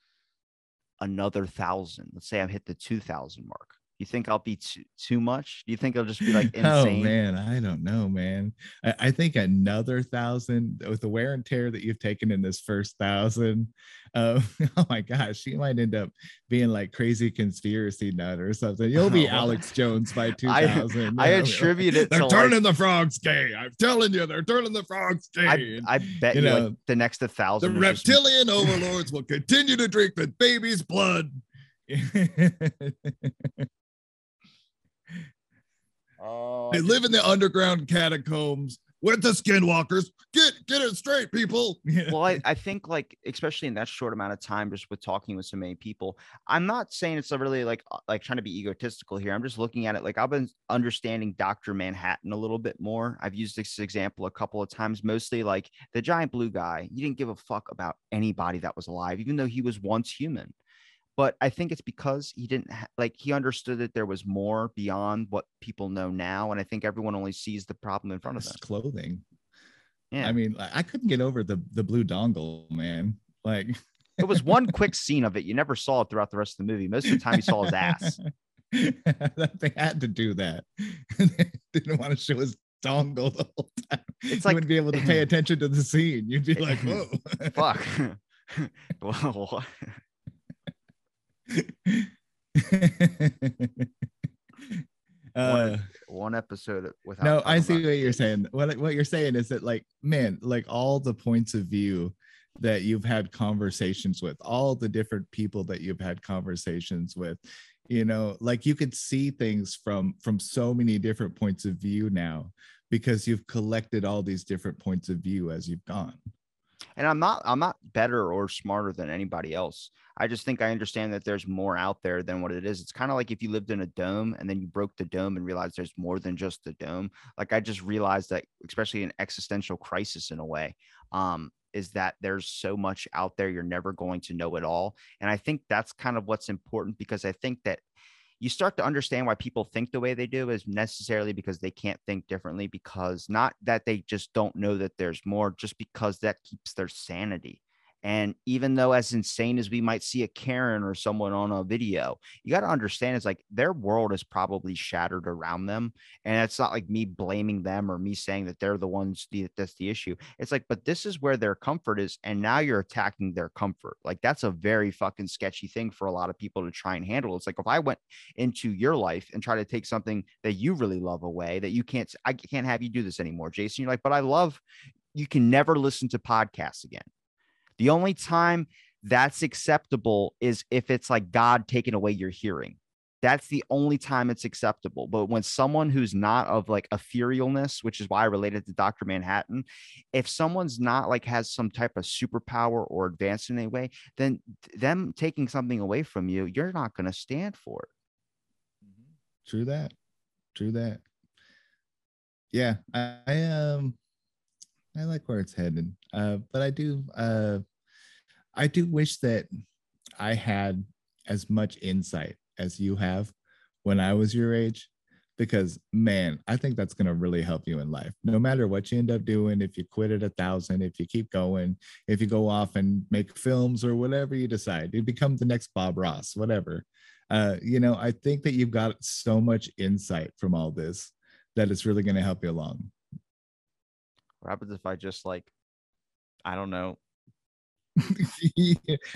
another thousand, let's say I've hit the two thousand mark. You think I'll be too, too much? Do you think it'll just be like (laughs) insane? oh man i don't know man I, I think another thousand with the wear and tear that you've taken in this first thousand uh, (laughs) oh my gosh you might end up being like crazy conspiracy nut or something you'll be (laughs) Well, alex jones by 2000 I you know? attribute it they're to, like- turning the frogs gay i'm telling you they're turning the frogs gay I, I bet you you, know, like the next a the thousand. just- reptilian overlords will continue to drink the baby's blood Oh, They live in the underground catacombs. With the skinwalkers. Get get it straight, people. (laughs) well I, I think like especially in that short amount of time just with talking with so many people i'm not saying it's a really like uh, like trying to be egotistical here. I'm just looking at it like i've been understanding dr manhattan a little bit more. I've used this example a couple of times mostly like the giant blue guy. He didn't give a fuck about anybody that was alive even though he was once human but i think it's because he didn't ha- like he understood that there was more beyond what people know now and i think everyone only sees the problem in front of them clothing. yeah I mean, I I couldn't get over the the blue dongle, man. Like it was (laughs) one quick scene of it. You never saw it throughout the rest of the movie. Most of the time, you saw his ass. (laughs) they had to do that. (laughs) they didn't want to show his dongle the whole time. It's like you wouldn't be able to pay attention to the scene. You'd be like, whoa. Fuck. well, (laughs) uh, one episode without. no, I see what you're saying. What what you're saying is that like, man, like all the points of view that you've had conversations with, all the different people that you've had conversations with, you know, like you could see things from from so many different points of view now because you've collected all these different points of view as you've gone. And I'm not. I'm not better or smarter than anybody else. I just think I understand that there's more out there than what it is. It's kind of like if you lived in a dome and then you broke the dome and realized there's more than just the dome. Like I just realized that, especially an existential crisis in a way, um, is that there's so much out there you're never going to know it all. And I think that's kind of what's important because I think that you start to understand why people think the way they do is necessarily because they can't think differently because not that they just don't know that there's more just because that keeps their sanity and even though as insane as we might see a karen or someone on a video you got to understand it's like their world is probably shattered around them. And it's not like me blaming them or me saying that they're the ones the, that's the issue. It's like but this is where their comfort is and now you're attacking their comfort. Like that's a very fucking sketchy thing for a lot of people to try and handle. It's like if i went into your life and try to take something that you really love away that you can't i can't have you do this anymore jason you're like but i love you can never listen to podcasts again the only time that's acceptable is if it's like god taking away your hearing that's the only time it's acceptable but when someone who's not of like etherealness which is why i related to dr manhattan if someone's not like has some type of superpower or advanced in any way then them taking something away from you you're not going to stand for it True that. True that. Yeah, I, I um I like where it's headed. Uh but I do uh I do wish that I had as much insight as you have when I was your age because man, I think that's going to really help you in life. No matter what you end up doing, if you quit at a thousand, if you keep going, if you go off and make films or whatever you decide, you become the next Bob Ross, whatever. Uh, you know, I think that you've got so much insight from all this that it's really going to help you along. What happens if I just like, I don't know, (laughs)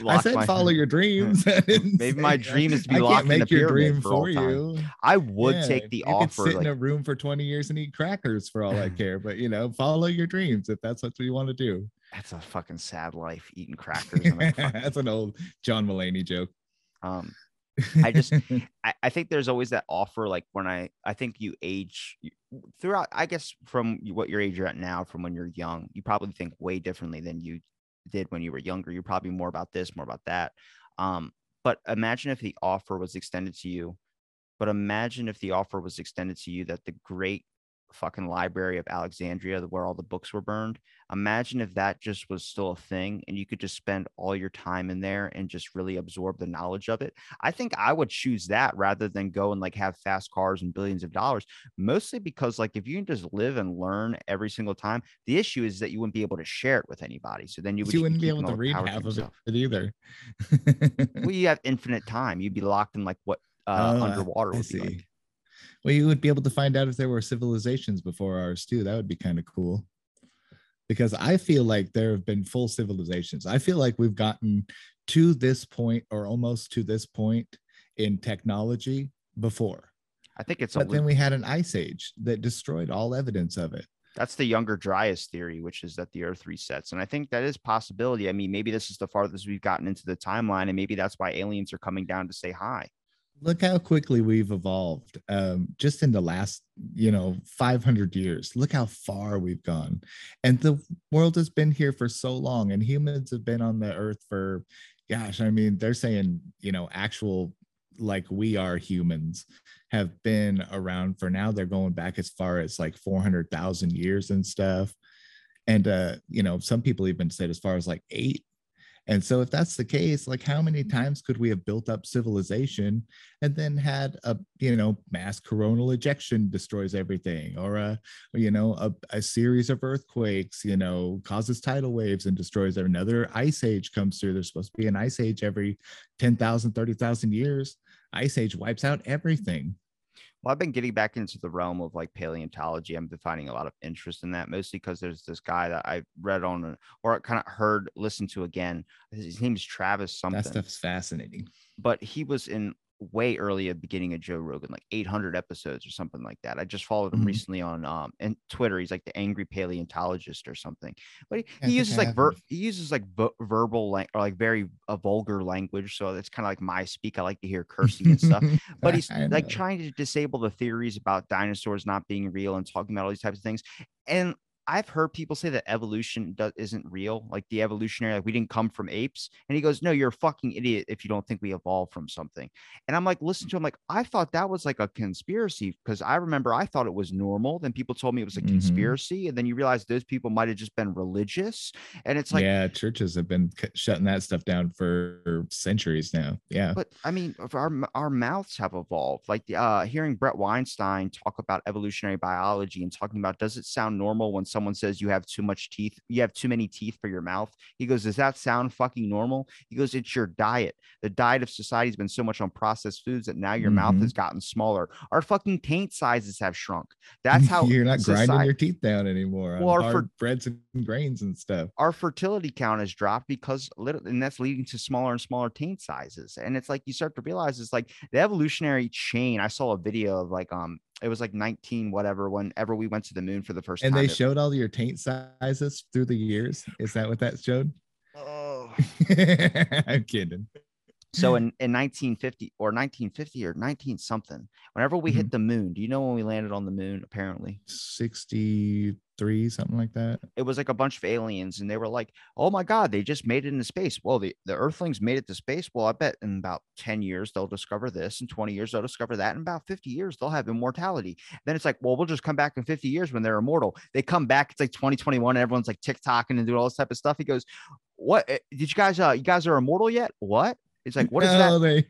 I said my- follow your dreams. (laughs) Maybe my dream is to be I locked in a pyramid dream for for time. you. I would Yeah, take the you could offer. sit Like, in a room for 20 years and eat crackers for all I (laughs) care. But you know, follow your dreams if that's what you want to do. that's a fucking sad life eating crackers. fucking- that's an old John Mulaney joke. um, (laughs) I just- (laughs) I, I think there's always that offer. Like when I, I think you age throughout. I guess from what your age you're at now, from when you're young, you probably think way differently than you did when you were younger. You're probably more about this, more about that. Um, but imagine if the offer was extended to you. But imagine if the offer was extended to you that the great fucking library of Alexandria, where all the books were burned. Imagine if that just was still a thing and you could just spend all your time in there and just really absorb the knowledge of it. I think I would choose that rather than go and like have fast cars and billions of dollars. Mostly because like if you can just live and learn every single time, the issue is that you wouldn't be able to share it with anybody. So then you would you wouldn't be able to read half of it yourself. either. Well, you have infinite time. You'd be locked in like what (laughs) uh, Oh, underwater I would be like. Well, you would be able to find out if there were civilizations before ours too. That would be kind of cool. Because I feel like there have been full civilizations. I feel like we've gotten to this point or almost to this point in technology before. I think it's But then we had an ice age that destroyed all evidence of it. That's the younger Dryas theory, which is that the Earth resets, and I think that is possibility. I mean, maybe this is the farthest we've gotten into the timeline, and maybe that's why aliens are coming down to say hi. Look how quickly we've evolved um, just in the last, you know, 500 years. Look how far we've gone. And the world has been here for so long, and humans have been on the earth for, gosh, I mean, they're saying, you know, actual, like we are humans, have been around for now. They're going back as far as like 400,000 years and stuff. And, uh, you know, some people even said as far as like eight. And so, if that's the case, like how many times could we have built up civilization and then had a you know mass coronal ejection destroys everything, or a you know a, a series of earthquakes, you know, causes tidal waves and destroys another ice age comes through. There's supposed to be an ice age every 10,000, 30,000 years. Ice age wipes out everything. Well, I've been getting back into the realm of like paleontology. I've been finding a lot of interest in that, mostly because there's this guy that I read on or kind of heard, listened to again. His name is Travis something. That stuff's fascinating. but he was in way early at beginning of Joe Rogan, like 800 episodes or something like that. I just followed him Mhm. recently on um and Twitter. He's like the angry paleontologist or something. But he, he uses like ver- he uses like vo- verbal lang- or like very uh, vulgar language. So it's kind of like my speak. I like to hear cursing and stuff. (laughs) But he's like trying to disable the theories about dinosaurs not being real and talking about all these types of things. And I've heard people say that evolution does, isn't real, like the evolutionary, like we didn't come from apes. And he goes, No, you're a fucking idiot if you don't think we evolved from something. And I'm like, listen to him, like, I thought that was like a conspiracy because I remember I thought it was normal. Then people told me it was a Mhm. conspiracy. And then you realize those people might have just been religious. And it's like, yeah, churches have been shutting that stuff down for centuries now. Yeah. But I mean, our our mouths have evolved. Like the, uh, hearing Bret Weinstein talk about evolutionary biology and talking about does it sound normal when someone says you have too much teeth, you have too many teeth for your mouth? He goes, does that sound fucking normal? He goes, it's your diet. The diet of society has been so much on processed foods that now your mouth Mhm. has gotten smaller. Our fucking taint sizes have shrunk. That's how (laughs) you're not grinding your teeth down anymore on Well, our fer- breads and grains and stuff. our fertility count has dropped because little and that's leading to smaller and smaller taint sizes and it's like you start to realize it's like the evolutionary chain i saw a video of like um it was like 19 whatever whenever we went to the moon for the first And time And they It- showed all your taint sizes through the years. Is that what that showed? oh. (laughs) I'm kidding. so in, in 1950 or 1950 or 19 something whenever we Mm-hmm. hit the moon do you know when we landed on the moon apparently 63, something like that. it was like a bunch of aliens and they were like oh my god they just made it into space. Well the, the earthlings made it to space. Well i bet in about 10 years they'll discover this in 20 years they'll discover that in about 50 years they'll have immortality. Then it's like well we'll just come back in 50 years when they're immortal. They come back it's like 2021 and everyone's like tiktoking and doing all this type of stuff. He goes what eh, did you guys uh you guys are immortal yet? What? It's like what is no, that (laughs) They,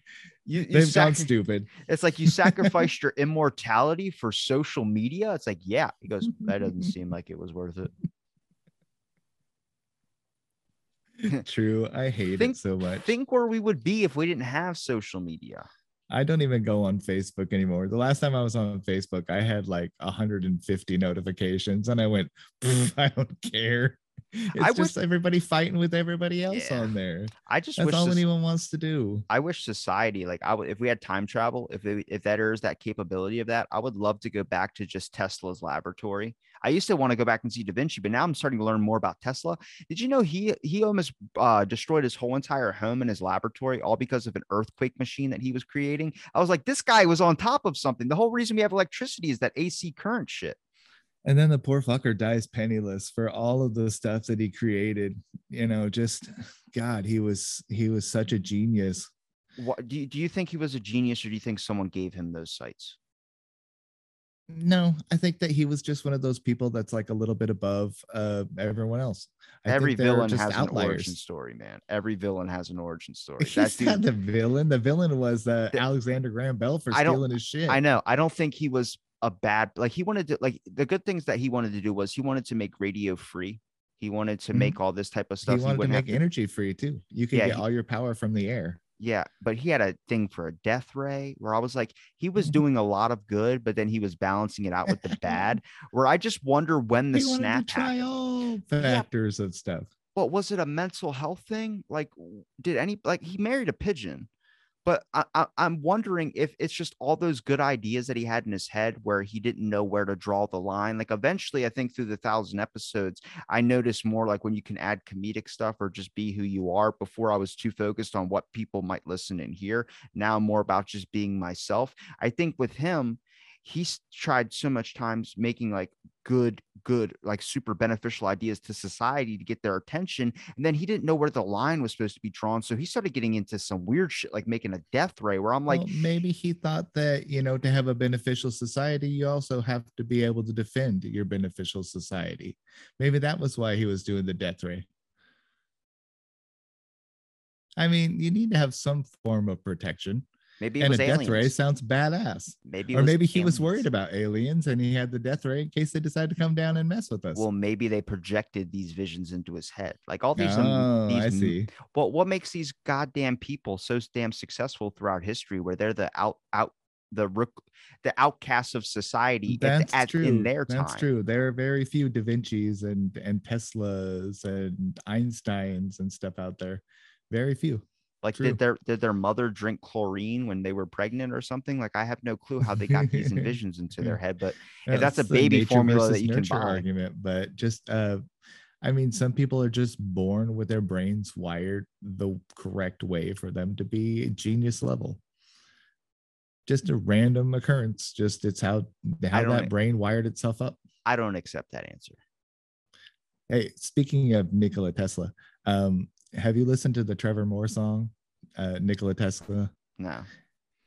You, you They've gone stupid. it's like you sacrificed (laughs) your immortality for social media. It's like, yeah. He goes, that doesn't (laughs) seem like it was worth it. (laughs) True. I hate Think- it so much. Think where we would be if we didn't have social media. I don't even go on Facebook anymore. The last time I was on Facebook, I had like 150 notifications and I went, I don't care. (laughs) It's I just everybody fighting with everybody else Yeah. on there. I just That's wish all soc- anyone wants to do. I wish society, like I would, if we had time travel, if it, if there is that capability of that, I would love to go back to just Tesla's laboratory. I used to want to go back and see Da Vinci, but now I'm starting to learn more about Tesla. Did you know he he almost uh, destroyed his whole entire home and his laboratory all because of an earthquake machine that he was creating? I was like, this guy was on top of something. The whole reason we have electricity is that AC current shit. And then the poor fucker dies penniless for all of the stuff that he created. You know, just God, he was he was such a genius. What do you, do you think he was a genius, or do you think someone gave him those sites? No, I think that he was just one of those people that's like a little bit above uh, everyone else. I Every villain just has an origin outliers. story, man. Every villain has an origin story. He's dude- not the villain. The villain was uh, The- Alexander Graham Bell for stealing his shit. I know. I don't think he was a bad like he wanted to like the good things that he wanted to do was he wanted to make radio free. He wanted to Mhm. make all this type of stuff. He wanted to wouldn't have make energy free too. You could Yeah, get he- all your power from the air. yeah, but he had a thing for a death ray where I was like, he was Mhm. doing a lot of good, but then he was balancing it out with the bad. (laughs) Where I just wonder when the he snap to try happened. all factors of stuff. But was it a mental health thing? Like, did any like he married a pigeon? But I, I, I'm wondering if it's just all those good ideas that he had in his head where he didn't know where to draw the line. Like, eventually, I think through the thousand episodes, I noticed more like when you can add comedic stuff or just be who you are. Before, I was too focused on what people might listen and hear. Now, more about just being myself. I think with him, he's tried so much times making like good good like super beneficial ideas to society to get their attention and then he didn't know where the line was supposed to be drawn so he started getting into some weird shit like making a death ray where i'm like Well, maybe he thought that you know to have a beneficial society, you also have to be able to defend your beneficial society. Maybe that was why he was doing the death ray. I mean, you need to have some form of protection, maybe it and a was death ray sounds badass. maybe or maybe he was worried about aliens, and he had the death ray in case they decided to come down and mess with us. well maybe they projected these visions into his head like all these, oh, um, these I see. But what makes these goddamn people so damn successful throughout history, where they're the out out the rook, the outcasts of society That's at- true. in their time? That's true. There are very few Da Vinci's and and Teslas and Einsteins and stuff out there. Very few. Like, True. did their did their mother drink chlorine when they were pregnant or something? Like, I have no clue how they got these (laughs) envisions into their head. But If that's a baby formula that you can buy. argument, but just uh I mean, some people are just born with their brains wired the correct way for them to be genius level. Just a random occurrence. Just it's how how that brain wired itself up. I don't accept that answer. Hey, speaking of Nikola Tesla, um, have you listened to the Trevor Moore song, uh, Nikola Tesla? No,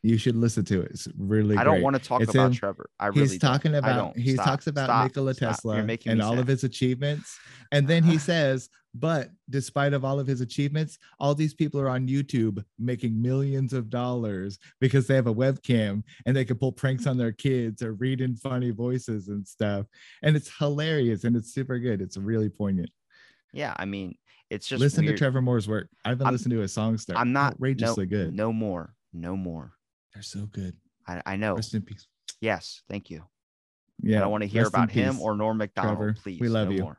You should listen to it. It's really. I don't great. want to talk It's about him- Trevor. I really He's don't. talking about he Stop, talks about stop, Nikola stop. Tesla and all of his achievements, and then he (laughs) says, "But despite of all of his achievements, all these people are on YouTube making millions of dollars because they have a webcam and they can pull pranks on their kids or read in funny voices and stuff, and it's hilarious and it's super good. It's really poignant. Yeah, I mean, it's just Listen weird. to Trevor Moore's work. I've been I'm- listening to his songs. They're I'm not outrageously no, good. No more. No more. They're so good. I, I know. Rest in peace. Yes, thank you. Yeah, I don't want to hear about him or Norm Macdonald. Trevor. Please, We love no you. More.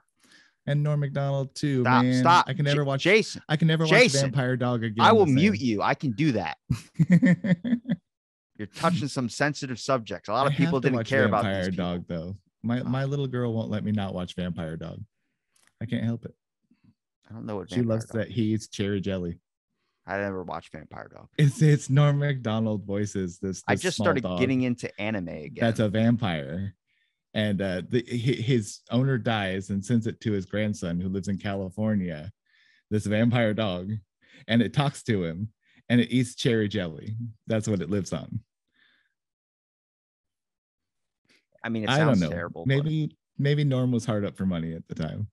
and Norm Macdonald too. Stop! man. Stop! I can J- never watch. Jason. I can never watch Vampire Dog again. I will mute you. I can do that. (laughs) You're touching some sensitive subjects. A lot of have people didn't care about Vampire Dog people. though. My my ah. little girl won't let me not watch Vampire Dog. I can't help it. I don't know what She loves Dog that he eats cherry jelly. I never watched Vampire Dog. It's it's Norm Macdonald voices. This, I just started dog. getting into anime again. That's a vampire, and uh, the, his owner dies and sends it to his grandson who lives in California. This vampire dog, and it talks to him, and it eats cherry jelly. That's what it lives on. I mean, it I don't know. terrible. but- Maybe maybe Norm was hard up for money at the time.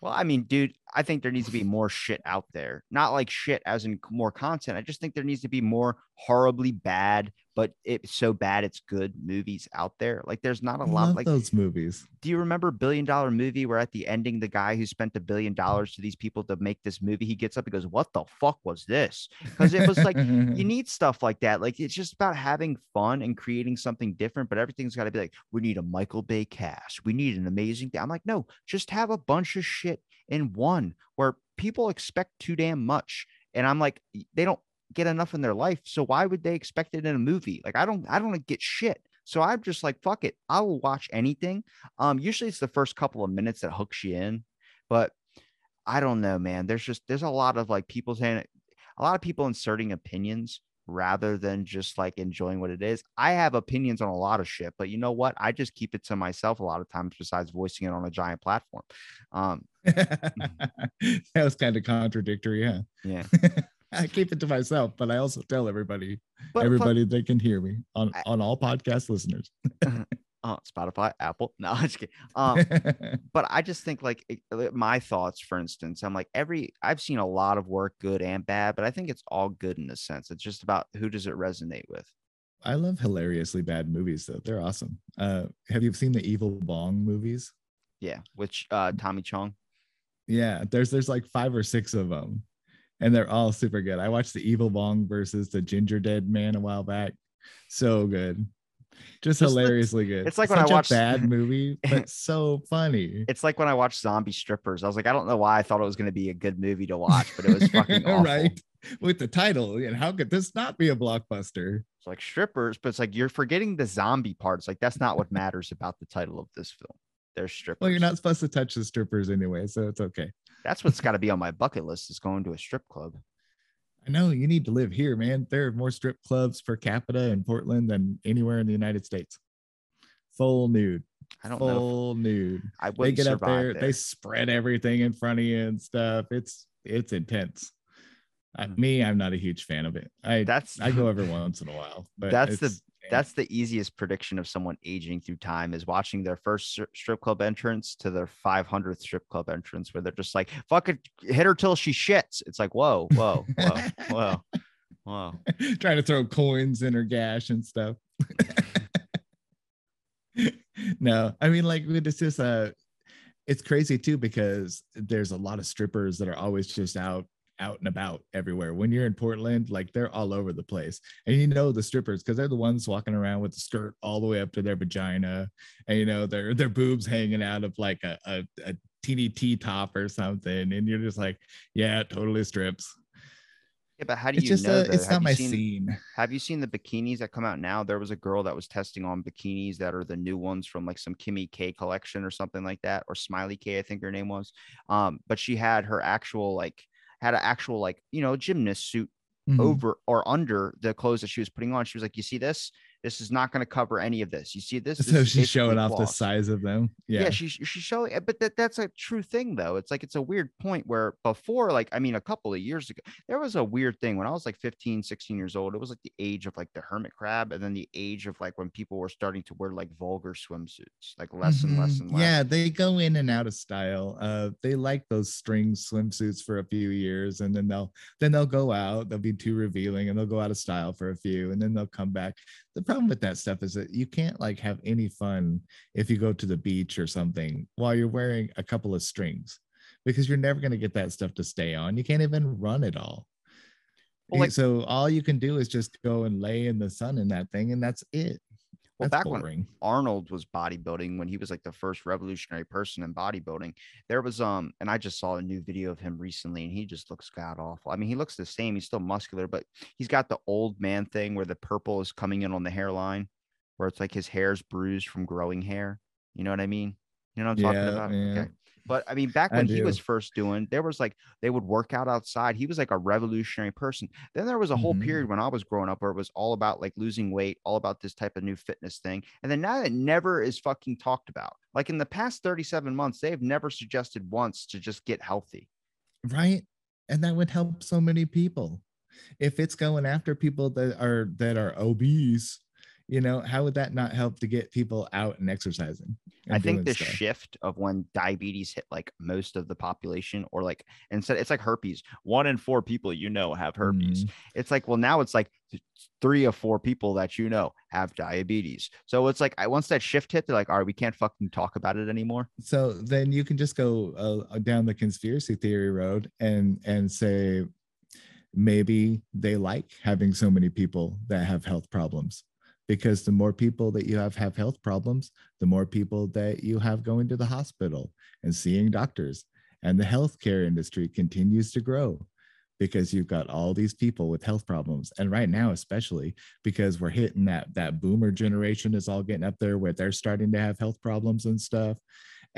Well, I mean, dude, I think there needs to be more shit out there. Not like shit as in more content. I just think there needs to be more horribly bad, but it's so bad it's good movies out there. Like there's not a I lot like those movies. do you remember billion dollar movie where at the ending the guy who spent a billion dollars to these people to make this movie he gets up and goes what the fuck was this because it was like you (laughs) need stuff like that like it's just about having fun and creating something different but everything's got to be like we need a michael bay cast we need an amazing thing. i'm like no just have a bunch of shit in one where people expect too damn much and i'm like they don't get enough in their life so why would they expect it in a movie like i don't i don't get shit so I'm just like, fuck it. I will watch anything. Um, usually it's the first couple of minutes that hooks you in, but I don't know, man. There's just there's a lot of like people saying a lot of people inserting opinions rather than just like enjoying what it is. I have opinions on a lot of shit, but you know what? I just keep it to myself a lot of times besides voicing it on a giant platform. Um, (laughs) that was kind of contradictory, huh? yeah. (laughs) I keep it to myself, but I also tell everybody, But everybody they can hear me on I- on all podcast listeners. uh, Spotify, Apple. (laughs) No, I'm just kidding. Um, (laughs) but I just think like it- my thoughts, for instance, I'm like every I've seen a lot of work, good and bad, but I think it's all good in a sense. It's just about who does it resonate with. I love hilariously bad movies though. They're awesome. Uh, have you seen the Evil Bong movies? Yeah, which uh Tommy Chong. Yeah, there's there's like five or six of them, and they're all super good. I watched the Evil Bong versus the Ginger Dead Man a while back. So good, just, Just hilariously good. it's like when I Such a watched- bad (laughs) movie, but so funny. It's like when I watched Zombie Strippers. I was like, I don't know why I thought it was going to be a good movie to watch, but it was fucking (laughs) awful. right with the title. And how could this not be a blockbuster? It's like strippers, but it's like you're forgetting the zombie parts. Like that's not what matters about the title of this film. They're strippers. Well, you're not supposed to touch the strippers anyway, so it's okay. That's what's got to be on my bucket list is going to a strip club. I know you need to live here, man. There are more strip clubs per capita in Portland than anywhere in the United States. Full nude, I don't know. full nude. I They get up there, there. they spread everything in front of you and stuff. It's it's intense. I, Mhm. me, I'm not a huge fan of it. I That's I go (laughs) every once in a while, but That's the- that's the easiest prediction of someone aging through time is watching their first strip club entrance to their 500th strip club entrance where they're just like fuck it hit her till she shits. It's like whoa whoa whoa whoa (laughs) whoa. Trying to throw coins in her gash and stuff. (laughs) no, I mean, like it's just uh it's crazy too because there's a lot of strippers that are always just out out and about everywhere. When you're in Portland, like they're all over the place. And you know the strippers because they're the ones walking around with the skirt all the way up to their vagina and you know their their boobs hanging out of like a, a, a teeny T top or something. And you're just like, yeah, totally strips. yeah but how do It's you just know though? it's Have not my seen- scene. Have you seen the bikinis that come out now? There was a girl that was testing on bikinis that are the new ones from like some Kimmy K collection or something like that, or Smiley K, I think her name was. Um, but she had her actual like had an actual like you know gymnast suit Mhm. over or under the clothes that she was putting on. She was like, "You see this? This is not going to cover any of this. You see this?" This so is she's showing off the size of them. Yeah, Yeah. she's she's showing, but that, that's a true thing though. It's like it's a weird point where before, like I mean, a couple of years ago, there was a weird thing when I was like 15, 16 years old. It was like the age of like the hermit crab, and then the age of like when people were starting to wear like vulgar swimsuits, like less and less Mhm. and less. Yeah, they go in and out of style. Uh, they like those string swimsuits for a few years, and then they'll then they'll go out. They'll be too revealing, and they'll go out of style for a few, and then they'll come back. The problem with that stuff is that you can't like have any fun if you go to the beach or something while you're wearing a couple of strings, because you're never going to get that stuff to stay on. You can't even run it all. Well, like- so all you can do is just go and lay in the sun in that thing, and that's it. Well, That's back when. Arnold was bodybuilding when he was like the first revolutionary person in bodybuilding. There was um, and I just saw a new video of him recently, and he just looks god awful. I mean, he looks the same. He's still muscular, but he's got the old man thing where the purple is coming in on the hairline, where it's like his hair's bruised from growing hair. You know what I mean? You know what I'm talking Yeah, about? yeah. Okay. But I mean, back when he was first doing, there was like they would work out outside. He was like a revolutionary person. Then there was a whole Mhm. period when I was growing up where it was all about like losing weight, all about this type of new fitness thing. And then now it never is fucking talked about. Like in the past 37 months, they've never suggested once to just get healthy. right and that would help so many people if it's going after people that are that are obese you know, how would that not help to get people out and exercising? and I think the stuff? shift of when diabetes hit like most of the population, or like instead, it's like herpes. One in four people you know have herpes. Mhm. It's like, well, now it's like three or four people that you know have diabetes. So it's like, I once that shift hit, they're like, all right, we can't fucking talk about it anymore. so then you can just go uh, down the conspiracy theory road and and say maybe they like having so many people that have health problems because the more people that you have have health problems the more people that you have going to the hospital and seeing doctors. And the healthcare industry continues to grow because you've got all these people with health problems. And right now especially because we're hitting that that boomer generation is all getting up there where they're starting to have health problems and stuff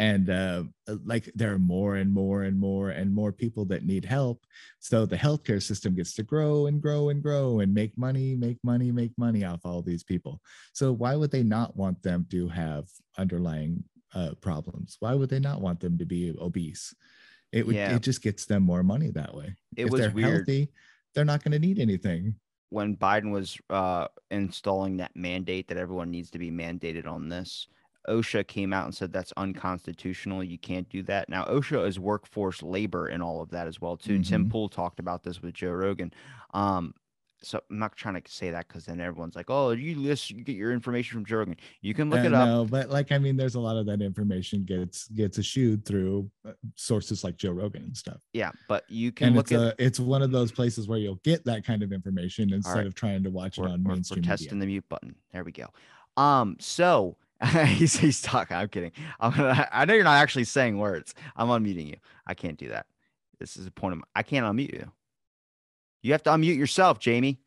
and uh, like there are more and more and more and more people that need help. So the healthcare system gets to grow and grow and grow and make money make money make money off all these people. So why would they not want them to have underlying uh, problems? Why would they not want them to be obese? It would Yeah. it just gets them more money that way. It if was they're weird. healthy they're not going to need anything. When Biden was uh, installing that mandate that everyone needs to be mandated on this, OSHA came out and said that's unconstitutional. You can't do that. Now, OSHA is workforce labor and all of that as well too. Tim Mhm. Pool talked about this with Joe Rogan. Um, so I'm not trying to say that because then everyone's like, "Oh, you listen, you get your information from Joe Rogan. You can look Uh, it up." no but like i mean there's a lot of that information gets gets eschewed through uh, sources like joe rogan and stuff Yeah, but you can and look it's at. a, it's one of those places where you'll get that kind of information instead right. of trying to watch it we're, on we're- we're mainstream testing media. the mute button. There we go. Um, so (laughs) he's he's talking. I'm kidding. I'm gonna, (laughs) I know you're not actually saying words. I'm unmuting you. I can't do that. This is a point of I can't unmute you. You have to unmute yourself, Jamie.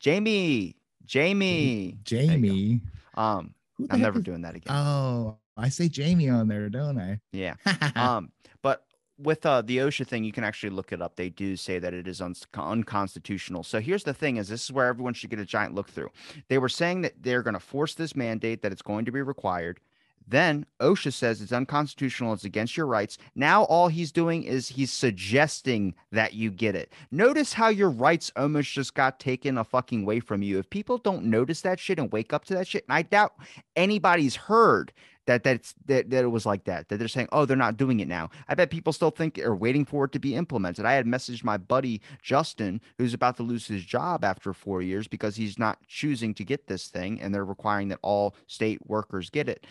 Jamie, Jamie. There you go. Jamie. Um, I'm never is- doing that again. Oh, I say Jamie on there, don't I? yeah. (laughs) um, but with uh, the OSHA thing, you can actually look it up. They do say that it is uns- unconstitutional. So here's the thing: is this is where everyone should get a giant look through. They were saying that they're going to force this mandate that it's going to be required. Then OSHA says it's unconstitutional, it's against your rights. Now all he's doing is he's suggesting that you get it. Notice how your rights almost just got taken a fucking way from you. If people don't notice that shit and wake up to that shit, and I doubt anybody's heard that that's that, that it was like that that they're saying oh they're not doing it now. I bet people still think are waiting for it to be implemented. I had messaged my buddy justin who's about to lose his job after four years because he's not choosing to get this thing and they're requiring that all state workers get it.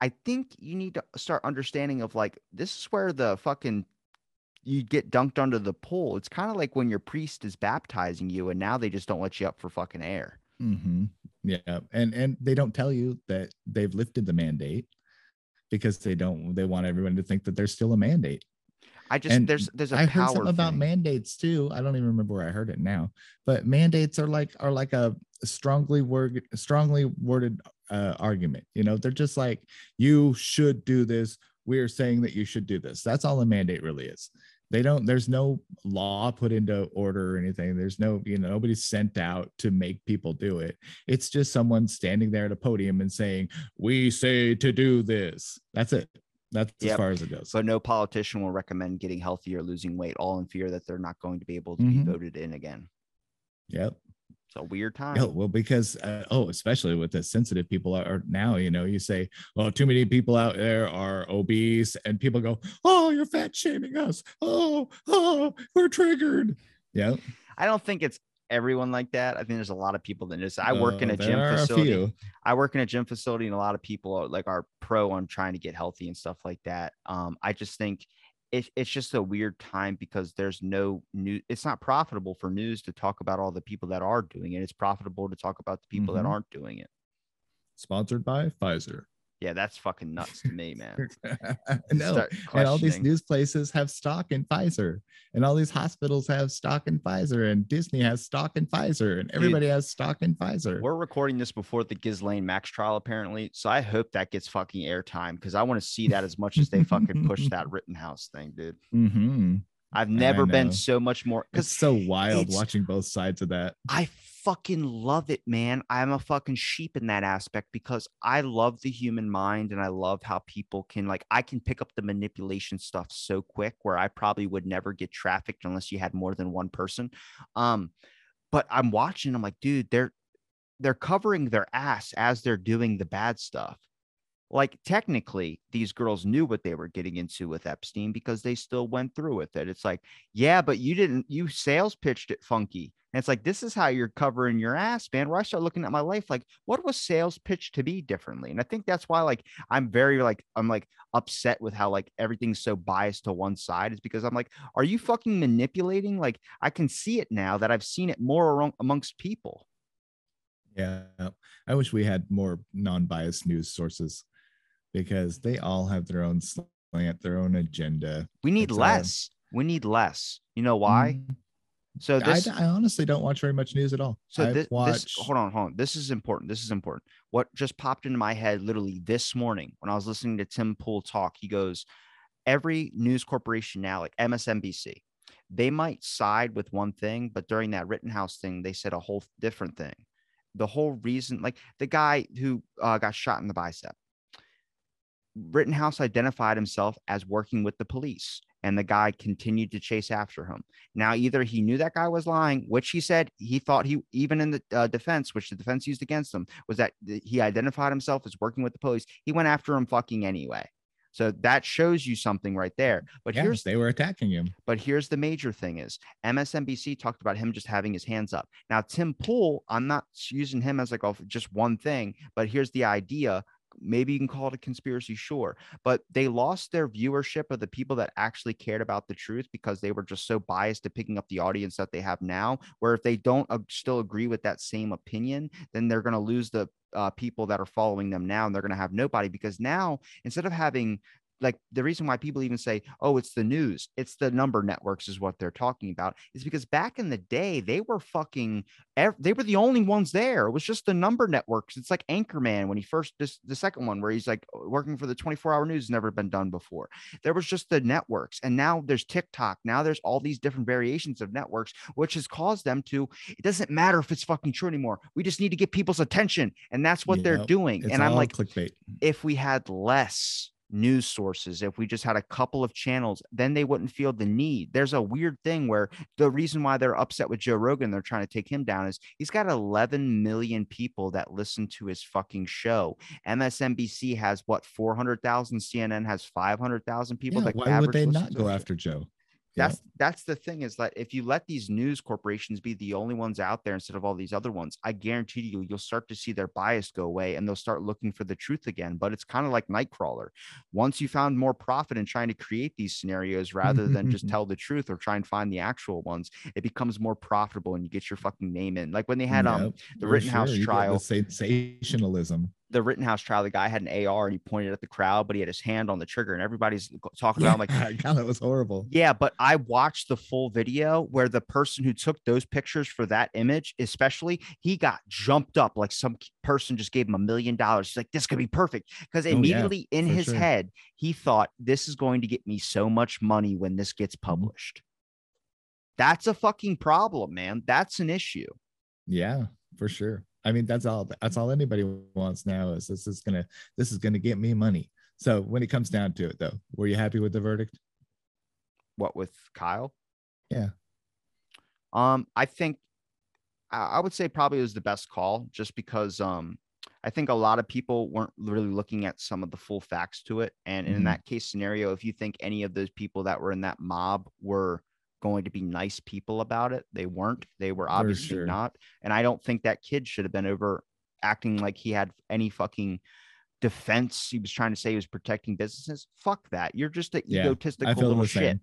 I think you need to start understanding of like this is where the fucking you get dunked under the pool. It's kind of like when your priest is baptizing you and now they just don't let you up for fucking air. Hmm Yeah, and and they don't tell you that they've lifted the mandate because they don't. They want everyone to think that there's still a mandate. i just And there's there's a I power heard something about mandates too. I don't even remember where I heard it now, but mandates are like are like a strongly word strongly worded uh, argument. You know, they're just like you should do this. We're saying that you should do this. That's all a mandate really is. They don't. There's no law put into order or anything. There's no you know nobody's sent out to make people do it. It's just someone standing there at a podium and saying we say to do this. That's it. That's as far as it goes. So no politician will recommend getting healthy or losing weight, all in fear that they're not going to be able to Mhm. be voted in again. Yep. It's a weird time. Yeah, well, because uh, oh, especially with the sensitive people are now, you know, you say, "Oh, too many people out there are obese," and people go, "Oh, you're fat shaming us." Oh, oh, we're triggered. Yeah, I don't think it's everyone like that. I think there's a lot of people that just I work in Uh, a gym facility. few. I work in a gym facility, and a lot of people are like are pro on trying to get healthy and stuff like that. Um, I just think it, it's just a weird time because there's no new. It's not profitable for news to talk about all the people that are doing it. It's profitable to talk about the people Mhm. that aren't doing it. Sponsored by Pfizer. Yeah, that's fucking nuts to me, man. (laughs) (laughs) no, and all these news places have stock in Pfizer, and all these hospitals have stock in Pfizer, and Disney has stock in Pfizer, and everybody has stock in Pfizer. We're recording this before the Ghislaine Max trial, apparently. So I hope that gets fucking airtime because I want to see that as much as they fucking push (laughs) that Rittenhouse thing, dude. hmm I've never been so much more It's so wild watching both sides of that. I fucking love it, man. I'm a fucking sheep in that aspect because I love the human mind and I love how people can like I can pick up the manipulation stuff so quick where I probably would never get trafficked unless you had more than one person. Um, but I'm watching, I'm like, dude, they're they're covering their ass as they're doing the bad stuff. Like technically, these girls knew what they were getting into with Epstein because they still went through with it. It's like, yeah, but you didn't, you sales pitched it funky. And it's like, this is how you're covering your ass, man. Where I start looking at my life, like, what was sales pitched to be differently? And I think that's why, like, I'm very, like, I'm like upset with how, like, everything's so biased to one side, is because I'm like, are you fucking manipulating? Like, I can see it now that I've seen it more amongst people. Yeah. I wish we had more non biased news sources because they all have their own slant, their own agenda. We need It's, uh, less. we need less. You know why? Mm, So I, this, I honestly don't watch very much news at all. So this, watch. this, hold on, hold on. This is important. This is important. What just popped into my head literally this morning when I was listening to Tim Pool talk, he goes, every news corporation now, like MSNBC, they might side with one thing, but during that Rittenhouse thing, they said a whole different thing. The whole reason, like the guy who uh, got shot in the bicep, Rittenhouse identified himself as working with the police, and the guy continued to chase after him. Now, either he knew that guy was lying, which he said he thought he, even in the uh, defense, which the defense used against him, was that he identified himself as working with the police. He went after him fucking anyway. So that shows you something right there. But yeah, here's they were attacking him. but here's the major thing is MSNBC talked about him just having his hands up. Now, Tim Pool, I'm not using him as like a, just one thing, but here's the idea. Maybe you can call it a conspiracy, sure. But they lost their viewership of the people that actually cared about the truth because they were just so biased to picking up the audience that they have now. Where if they don't uh, still agree with that same opinion, then they're going to lose the uh, people that are following them now and they're going to have nobody because now instead of having like the reason why people even say, oh, it's the news, it's the number networks, is what they're talking about, is because back in the day, they were fucking, they were the only ones there. It was just the number networks. It's like Anchorman when he first, this, the second one where he's like oh, working for the 24 hour news, has never been done before. There was just the networks. And now there's TikTok. Now there's all these different variations of networks, which has caused them to, it doesn't matter if it's fucking true anymore. We just need to get people's attention. And that's what they're doing. It's and I'm like, clickbait. if we had less news sources, if we just had a couple of channels, then they wouldn't feel the need. There's a weird thing where the reason why they're upset with Joe Rogan, they're trying to take him down, is he's got 11 million people that listen to his fucking show. MSNBC has what 400,000, CNN has 500,000 people. Yeah, that why would they not go after Joe? Yeah. That's that's the thing is that if you let these news corporations be the only ones out there instead of all these other ones, I guarantee you you'll start to see their bias go away and they'll start looking for the truth again. But it's kind of like Nightcrawler. Once you found more profit in trying to create these scenarios rather than just (laughs) tell the truth or try and find the actual ones, it becomes more profitable and you get your fucking name in. Like when they had um the for Rittenhouse you get trial. The sensationalism. The Rittenhouse trial, the guy had an AR and he pointed at the crowd, but he had his hand on the trigger and everybody's talking about him like (laughs) God, that was horrible. Yeah, but I watched the full video where the person who took those pictures for that image, especially, he got jumped up like some person just gave him a million dollars. He's like, this could be perfect. Because Oh, yeah, immediately in his sure. head, he thought, this is going to get me so much money when this gets Mm-hmm. published. That's a fucking problem, man. That's an issue. Yeah, for sure. I mean, that's all. That's all anybody wants now is this is gonna this is gonna get me money. So when it comes down to it, though, were you happy with the verdict? What with Kyle? Yeah. Um, I think I would say probably it was the best call just because um I think a lot of people weren't really looking at some of the full facts to it. And in Mhm. that case scenario, if you think any of those people that were in that mob were going to be nice people about it, they weren't. They were obviously sure. not. And I don't think that kid should have been over acting like he had any fucking defense. He was trying to say he was protecting businesses. Fuck that. You're just an Yeah, egotistical I feel little the shit. same.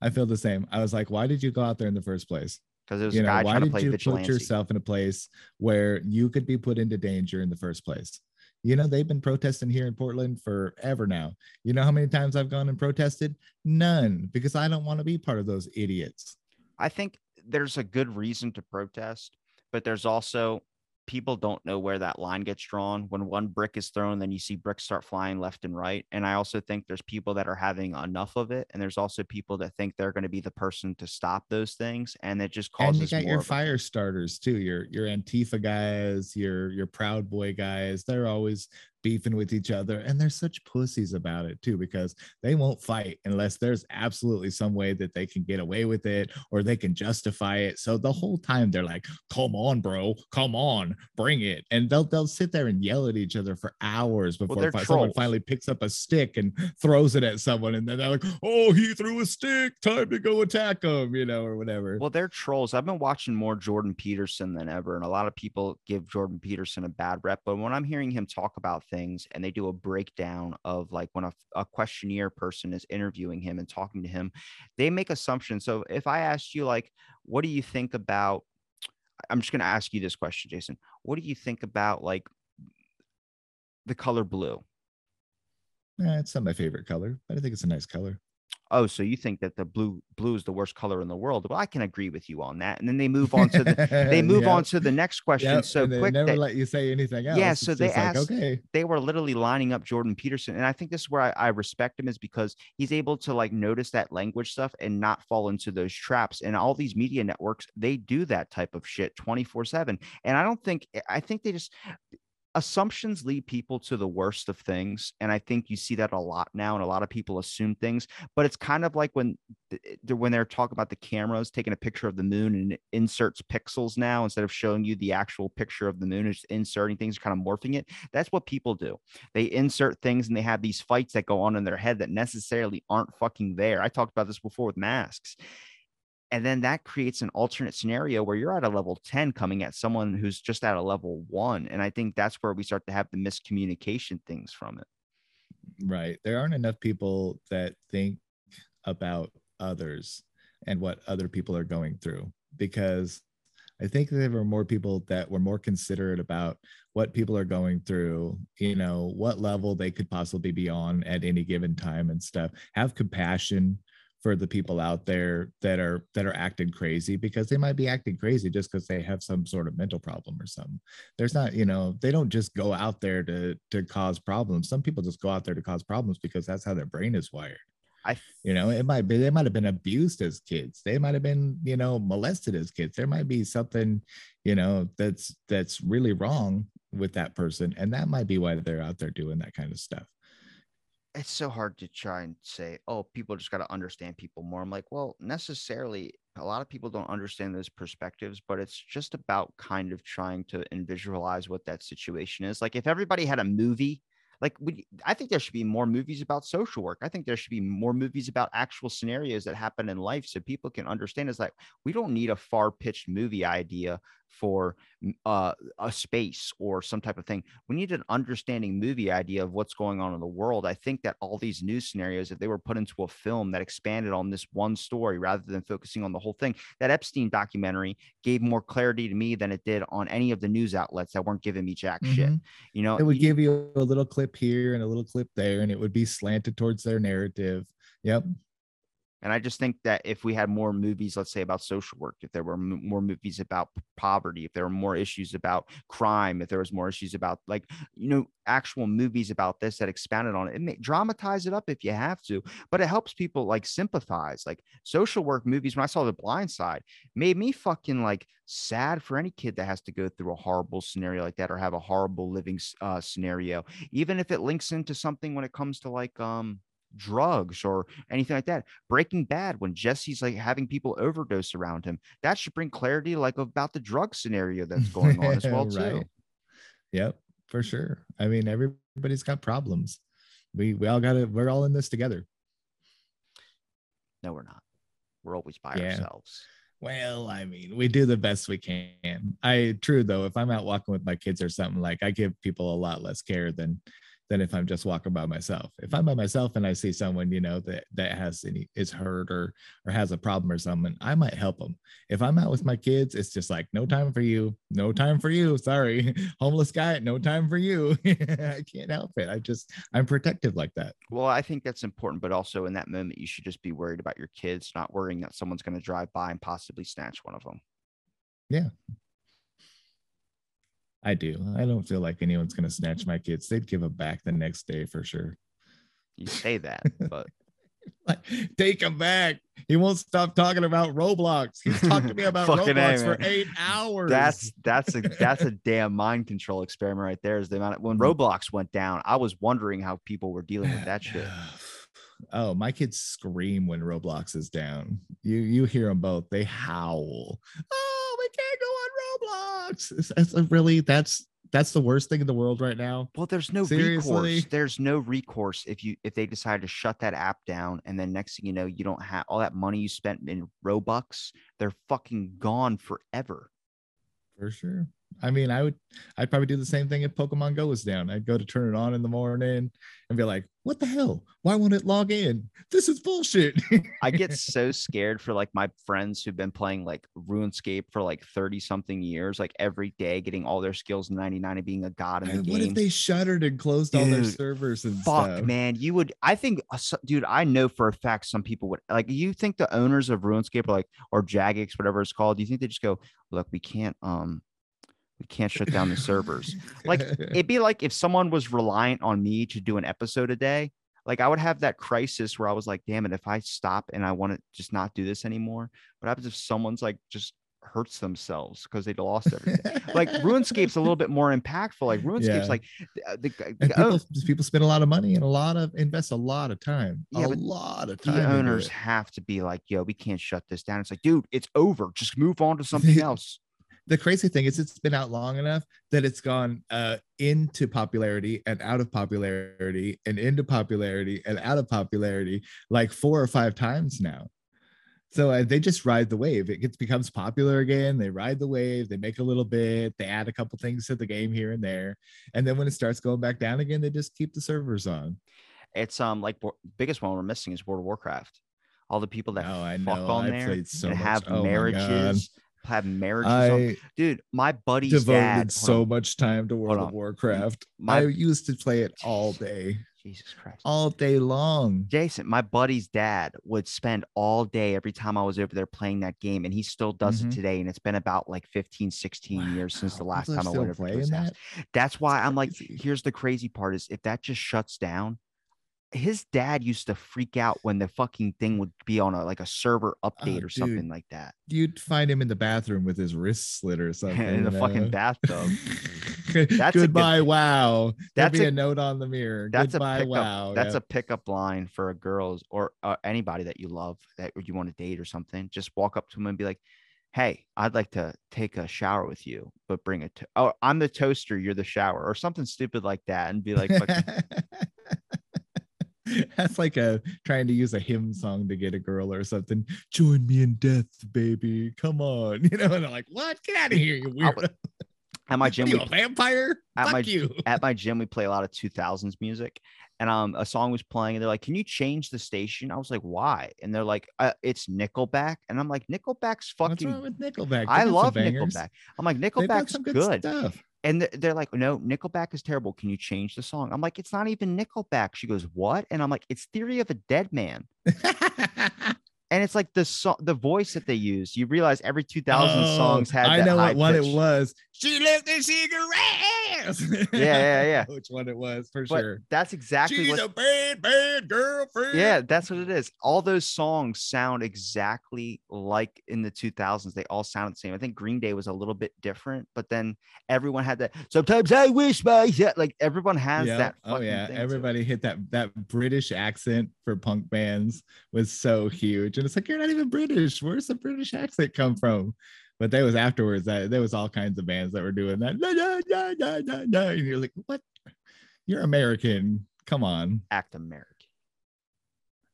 I feel the same. I was like, why did you go out there in the first place? Because it was You a know, guy why trying to did play you vigilante. put yourself in a place where you could be put into danger in the first place? You know, they've been protesting here in Portland forever now. You know how many times I've gone and protested? None, because I don't want to be part of those idiots. I think there's a good reason to protest, but there's also people don't know where that line gets drawn. When one brick is thrown, then you see bricks start flying left and right. And I also think there's people that are having enough of it. And there's also people that think they're going to be the person to stop those things. And it just causes. and you got your fire starters too your your antifa guys your your proud boy guys they're always beefing with each other and they're such pussies about it too because they won't fight unless there's absolutely some way that they can get away with it or they can justify it so the whole time they're like come on bro come on bring it and they'll they'll sit there and yell at each other for hours before they're fi- someone finally picks up a stick and throws it at someone and then they're like oh he threw a stick time to go attack him you know or whatever Well, they're trolls. I've been watching more Jordan Peterson than ever, and a lot of people give Jordan Peterson a bad rep. But when I'm hearing him talk about things and they do a breakdown of like when a, a questionnaire person is interviewing him and talking to him, they make assumptions. So if I asked you, like, what do you think about, I'm just going to ask you this question, Jason. What do you think about like the color blue? Eh, it's not my favorite color but i think it's a nice color Oh, so you think that the blue blue is the worst color in the world? Well, I can agree with you on that. And then they move on to the they (laughs) move Yep, on to the next (laughs) question yep, so they quick never that let you say anything else Yeah, It's so they just like, asked- okay they were literally lining up Jordan Peterson. And I think this is where I, I respect him is because he's able to like notice that language stuff and not fall into those traps. And all these media networks, they do that type of shit 24 7. And I don't think, I think they just, assumptions lead people to the worst of things and i think you see that a lot now and a lot of people assume things but it's kind of like when th- eh, when they're talking about the cameras taking a picture of the moon and inserts pixels now instead of showing you the actual picture of the moon it's inserting things kind of morphing it that's what people do. They insert things and they have these fights that go on in their head that necessarily aren't fucking there. I talked about this before with masks and then that creates an alternate scenario where you're at a level 10 coming at someone who's just at a level one. And I think that's where we start to have the miscommunication things from it. right there aren't enough people that think about others and what other people are going through because i think there were more people that were more considerate about what people are going through you know what level they could possibly be on at any given time and stuff have compassion for the people out there that are that are acting crazy because they might be acting crazy just because they have some sort of mental problem or something. There's not you know they don't just go out there to to cause problems. Some people just go out there to cause problems because that's how their brain is wired. I you know it might be they might have been abused as kids. They might have been you know molested as kids. There might be something you know that's that's really wrong with that person and that might be why they're out there doing that kind of stuff it's so hard to try and say, oh, people just got to understand people more. I'm like, well, necessarily, a lot of people don't understand those perspectives, but it's just about kind of trying to and visualize what that situation is. Like, if everybody had a movie, like, we, I think there should be more movies about social work. I think there should be more movies about actual scenarios that happen in life so people can understand. It's like, we don't need a far pitched movie idea for uh, a space or some type of thing. We need an understanding movie idea of what's going on in the world. I think that all these news scenarios, if they were put into a film that expanded on this one story rather than focusing on the whole thing, that Epstein documentary gave more clarity to me than it did on any of the news outlets that weren't giving me jack shit. Mhm. You know, it would give you a little clip here and a little clip there and it would be slanted towards their narrative yep And I just think that if we had more movies, let's say about social work, if there were m- more movies about poverty, if there were more issues about crime, if there was more issues about like, you know, actual movies about this that expanded on it, it may dramatize it up if you have to, but it helps people like sympathize. Like social work movies, when I saw The Blind Side, made me fucking like sad for any kid that has to go through a horrible scenario like that or have a horrible living uh, scenario, even if it links into something when it comes to like, um, drugs or anything like that. Breaking Bad, when Jesse's like having people overdose around him, that should bring clarity like about the drug scenario (laughs) that's going on as well too. Right. yep for sure i mean everybody's got problems we we all got to we're all in this together No, we're not. We're always by Yeah. ourselves. Well, I mean, we do the best we can. I true though, if I'm out walking with my kids or something, like I give people a lot less care than than if I'm just walking by myself. If I'm by myself and I see someone, you know, that that has any is hurt or or has a problem or something, I might help them. If I'm out with my kids, it's just like no time for you, no time for you. Sorry, (laughs) homeless guy, no time for you. (laughs) I can't help it. I just I'm protective like that. Well, I think that's important, but also in that moment, you should just be worried about your kids, not worrying that someone's going to drive by and possibly snatch one of them. I do. I don't feel like anyone's gonna snatch my kids. They'd give them back the next day for sure. You say that, but (laughs) like, take him back. He won't stop talking about Roblox. He's talked to me (laughs) about Fucking A, Roblox for eight hours. That's that's a (laughs) that's a damn mind control experiment right there. Is the amount of, when Mhm. Roblox went down, I was wondering how people were dealing with that shit. (sighs) Oh, my kids scream when Roblox is down. You you hear them both. They howl. Oh, we can't go on Roblox. It's, it's a really that's that's the worst thing in the world right now. Well, there's no Seriously? recourse. There's no recourse if you if they decide to shut that app down, and then next thing you know, you don't have all that money you spent in Robux. They're fucking gone forever. For sure. I mean, I would I'd probably do the same thing if Pokemon Go was down. I'd go to turn it on in the morning and be like, what the hell? Why won't it log in? This is bullshit. (laughs) I get so scared for like my friends who've been playing like RuneScape for like 30 something years, like every day getting all their skills 99 and being a god in the And game. what if they shuttered and closed all their servers and Fuck, stuff? man. You would, I think, uh, dude, I know for a fact some people would like, you think the owners of RuneScape are like, or Jagex, whatever it's called, do you think they just go, look, we can't, um, we can't shut down the servers. Like, (laughs) It'd be like if someone was reliant on me to do an episode a day. Like I would have that crisis where I was like, damn it, if I stop and I want to just not do this anymore, what happens if someone's like just hurts themselves because they lost everything? like (laughs) RuneScape's a little bit more impactful. Like RuneScape's Yeah. like the, uh, the, the, and oh, people, people spend a lot of money and a lot of invest a lot of time. Yeah, a lot of time. the owners have to be like, yo, we can't shut this down. It's like, dude, it's over. Just move on to something (laughs) else. The crazy thing is it's been out long enough that it's gone uh, into popularity and out of popularity and into popularity and out of popularity like four or five times now. So uh, they just ride the wave. It gets becomes popular again. They ride the wave. They make a little bit. They add a couple things to the game here and there. And then when it starts going back down again they just keep the servers on. It's um like biggest one we're missing is World of Warcraft. All the people that oh i fuck know. on i there so and much. have oh marriages, have marriages. i dude, my buddy's devoted dad. so much time to world of warcraft My- i used to play it all day Jesus Christ. all day long. Jason, my buddy's dad would spend all day every time I was over there playing that game, and he still does Mhm. it today. And it's been about like 15, 16 years since the last people time I went over to his house. that? That's why I'm like, here's the crazy part is if that just shuts down, his dad used to freak out when the fucking thing would be on a like a server update or something Oh, like that. You'd find him in the bathroom with his wrist slit or (laughs) something. in the you fucking bathtub. (laughs) That's a good- Goodbye, wow. That's be a- a, note on the mirror. That's Goodbye, a pickup. wow. That's yeah. a pickup line for a girls or uh, anybody that you love that you want to date or something. Just walk up to them and be like, "Hey, I'd like to take a shower with you, but bring a to- oh, I'm the (laughs) toaster, you're the shower, or something stupid like that," and be like, (laughs) That's like a trying to use a hymn song to get a girl or something. Join me in death, baby. Come on. (laughs) You know, and they're like, what? Get out of here, you I weirdo. (laughs) at my gym, are you, we, a vampire? at Fuck my- you. at my gym, we play a lot of 2000s music, and um, a song was playing, and they're like, "Can you change the station?" I was like, "Why?" And they're like, uh, "It's Nickelback," and I'm like, "Nickelback's What's fucking." wrong with Nickelback? I They some love. Nickelback. I'm like, Nickelback's good, good. stuff. And they're like, no, Nickelback is terrible. Can you change the song? I'm like, it's not even Nickelback. She goes, what? And I'm like, it's Theory of a Deadman. (laughs) And it's like the so- the voice that they use. You realize every 2000 Oh, songs had. I know what one it was. She left the cigarettes. Yeah, yeah, yeah. (laughs) Which one it was for But sure. that's exactly She's what. a bad, bad girlfriend. yeah, that's what it is. All those songs sound exactly like in the 2000s. They all sound the same. I think Green Day was a little bit different, but then everyone had that. Sometimes I wish my yeah, like everyone has Yeah. that. Oh yeah, everybody hit that that British accent for punk bands was so huge, and it's like you're not even British. Where's the British accent come from? But there was afterwards that there was all kinds of bands that were doing that. And you're like, what? You're American. Come on. act American.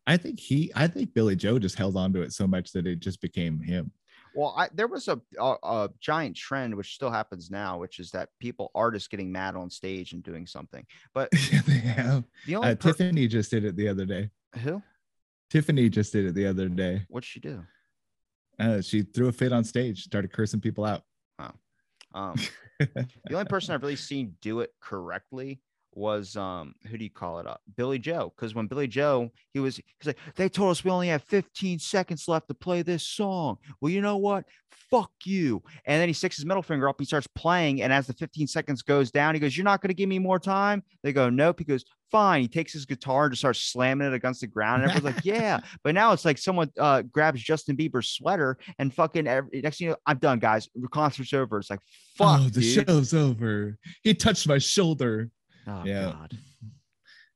I think he. I think Billie Joe just held on to it so much that it just became him. Well, I, there was a, a a giant trend, which still happens now, which is that people artists getting mad on stage and doing something. But (laughs) Yeah, they have. the only Uh, per- Tiffany just did it the other day. who Tiffany just did it the other day. what'd she do? Uh, she threw a fit on stage, started cursing people out. Um, the only person I've really seen do it correctly was um who do you call it up billie joe because when billie joe he was he's like they told us we only have 15 seconds left to play this song. Well you know what? Fuck you. And then he sticks his middle finger up he starts playing and as the 15 seconds goes down he goes you're not going to give me more time? They go nope. He goes fine. He takes his guitar and just starts slamming it against the ground and everyone's like yeah. (laughs) But now it's like someone uh grabs justin bieber's sweater and fucking every, next thing you know i'm done guys. The concert's over. It's like fuck oh, the dude. show's over. He touched my shoulder. Oh Yeah. god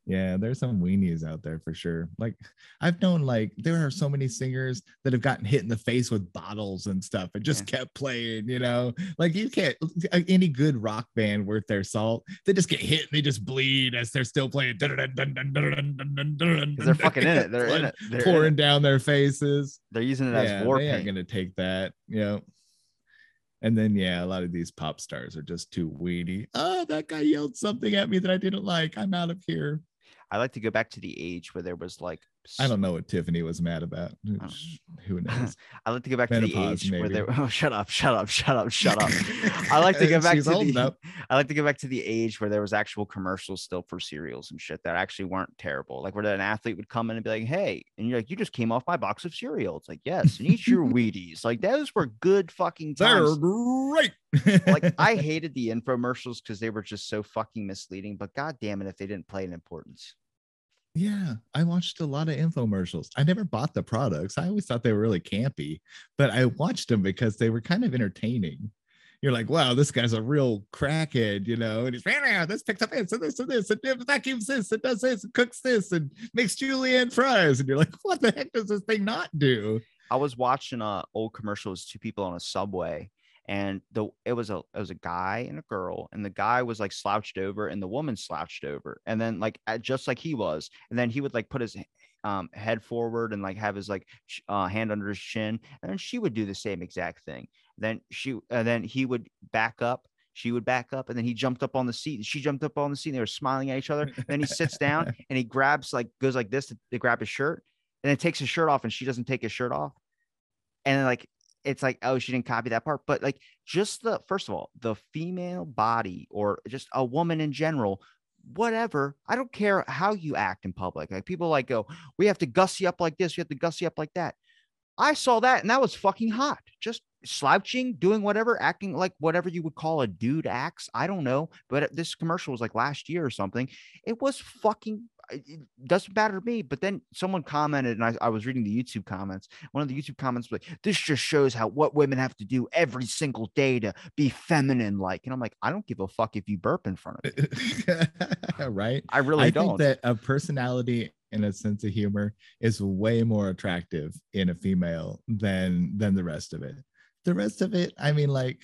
Yeah, there's some weenies out there for sure. Like I've known like there are so many singers that have gotten hit in the face with bottles and stuff and just kept playing, you know. Like you can't uh, any good rock band worth their salt, they just get hit and they just bleed as they're still playing. They're fucking in it they're in it they're, in pouring it. down their faces. they're using it Yeah, as war they paint gonna take that, you know. And then yeah, a lot of these pop stars are just too weedy. Oh, that guy yelled something at me that I didn't like. I'm out of here. I like to go back to the age where there was like I don't know what Tiffany was mad about. Oh. Who (laughs) knows? I like to go back to the Menopause, age where they. (laughs) Oh, shut up! Shut up! Shut up! Shut up! (laughs) I like to go back to the. enough. I like to go back to the age where there was actual commercials still for cereals and shit that actually weren't terrible. Like where an athlete would come in and be like, "Hey," and you're like, "You just came off my box of cereal." It's like, "Yes," and eat your Wheaties. Like those were good fucking times. They're great. Like I hated the infomercials because they were just so fucking misleading. But god damn it, if they didn't play an importance. Yeah, I watched a lot of infomercials. I never bought the products. I always thought they were really campy, but I watched them because they were kind of entertaining. You're like, wow, this guy's a real crackhead, you know, and he's "Ah, this picks up this and this and this and vacuums this and does this and cooks this and makes julienne fries. And you're like, what the heck does this thing not do? I was watching a old commercials, two people on a subway, and the it was a it was a guy and a girl, and the guy was like slouched over, and the woman slouched over, and then like just like he was, and then he would like put his um head forward and like have his like uh, hand under his chin, and then she would do the same exact thing. Then she and then he would back up. She would back up, and then he jumped up on the seat, and she jumped up on the seat. And they were smiling at each other. then he sits down (laughs) and he grabs like goes like this to, to grab his shirt, and then takes his shirt off, and she doesn't take his shirt off and then like it's like oh she didn't copy that part but like just the first of all the female body or just a woman in general whatever i don't care how you act in public like people like go we have to gussy up like this we have to gussy up like that. I saw that and that was fucking hot just slouching doing whatever acting like whatever you would call a dude acts i don't know but this commercial was like last year or something it was fucking it doesn't matter to me. But then someone commented, and I, I was reading the YouTube comments. One of the YouTube comments was like, "This just shows how what women have to do every single day to be feminine like." And I'm like, I don't give a fuck if you burp in front of me. (laughs) right? I really I don't. think that a personality and a sense of humor is way more attractive in a female than than the rest of it. The rest of it, I mean, like,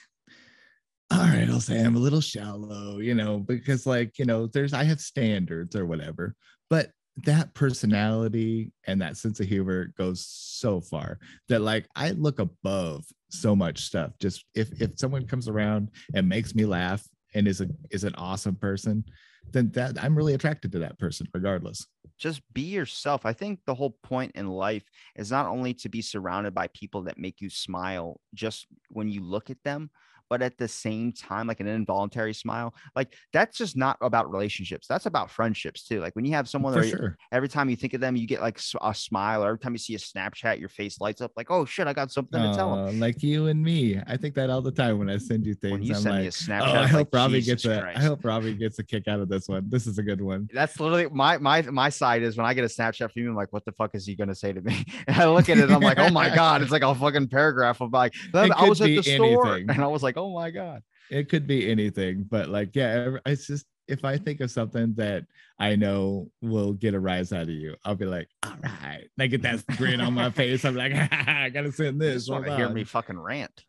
all right, I'll say I'm a little shallow, you know, because like, you know, there's I have standards or whatever, but that personality and that sense of humor goes so far that like I look above so much stuff. Just if if someone comes around and makes me laugh and is a is an awesome person, then that I'm really attracted to that person regardless. just be yourself. I think the whole point in life is not only to be surrounded by people that make you smile just when you look at them, but at the same time, like an involuntary smile. Like that's just not about relationships. That's about friendships too. Like when you have someone For that sure. every time you think of them, you get like a smile, or every time you see a Snapchat, your face lights up like, oh shit, I got something to tell them. Uh, like you and me. I think that all the time when I send you things. When you I'm send me a like, Snapchat, oh, I hope like, Robbie Jesus gets a. I hope Robbie gets a kick out of this one. This is a good one. That's literally my my my side is when I get a Snapchat from you, I'm like, what the fuck is he gonna say to me? (laughs) And I look at it, and I'm like, oh my (laughs) god, it's like a fucking paragraph of like, I was at the be store, and I was like, oh my god. It could be anything, but like, yeah, it's just if I think of something that I know will get a rise out of you, I'll be like, all right. And I get that grin on my face. I'm like, (laughs) I gotta send this. just want to hear me fucking rant.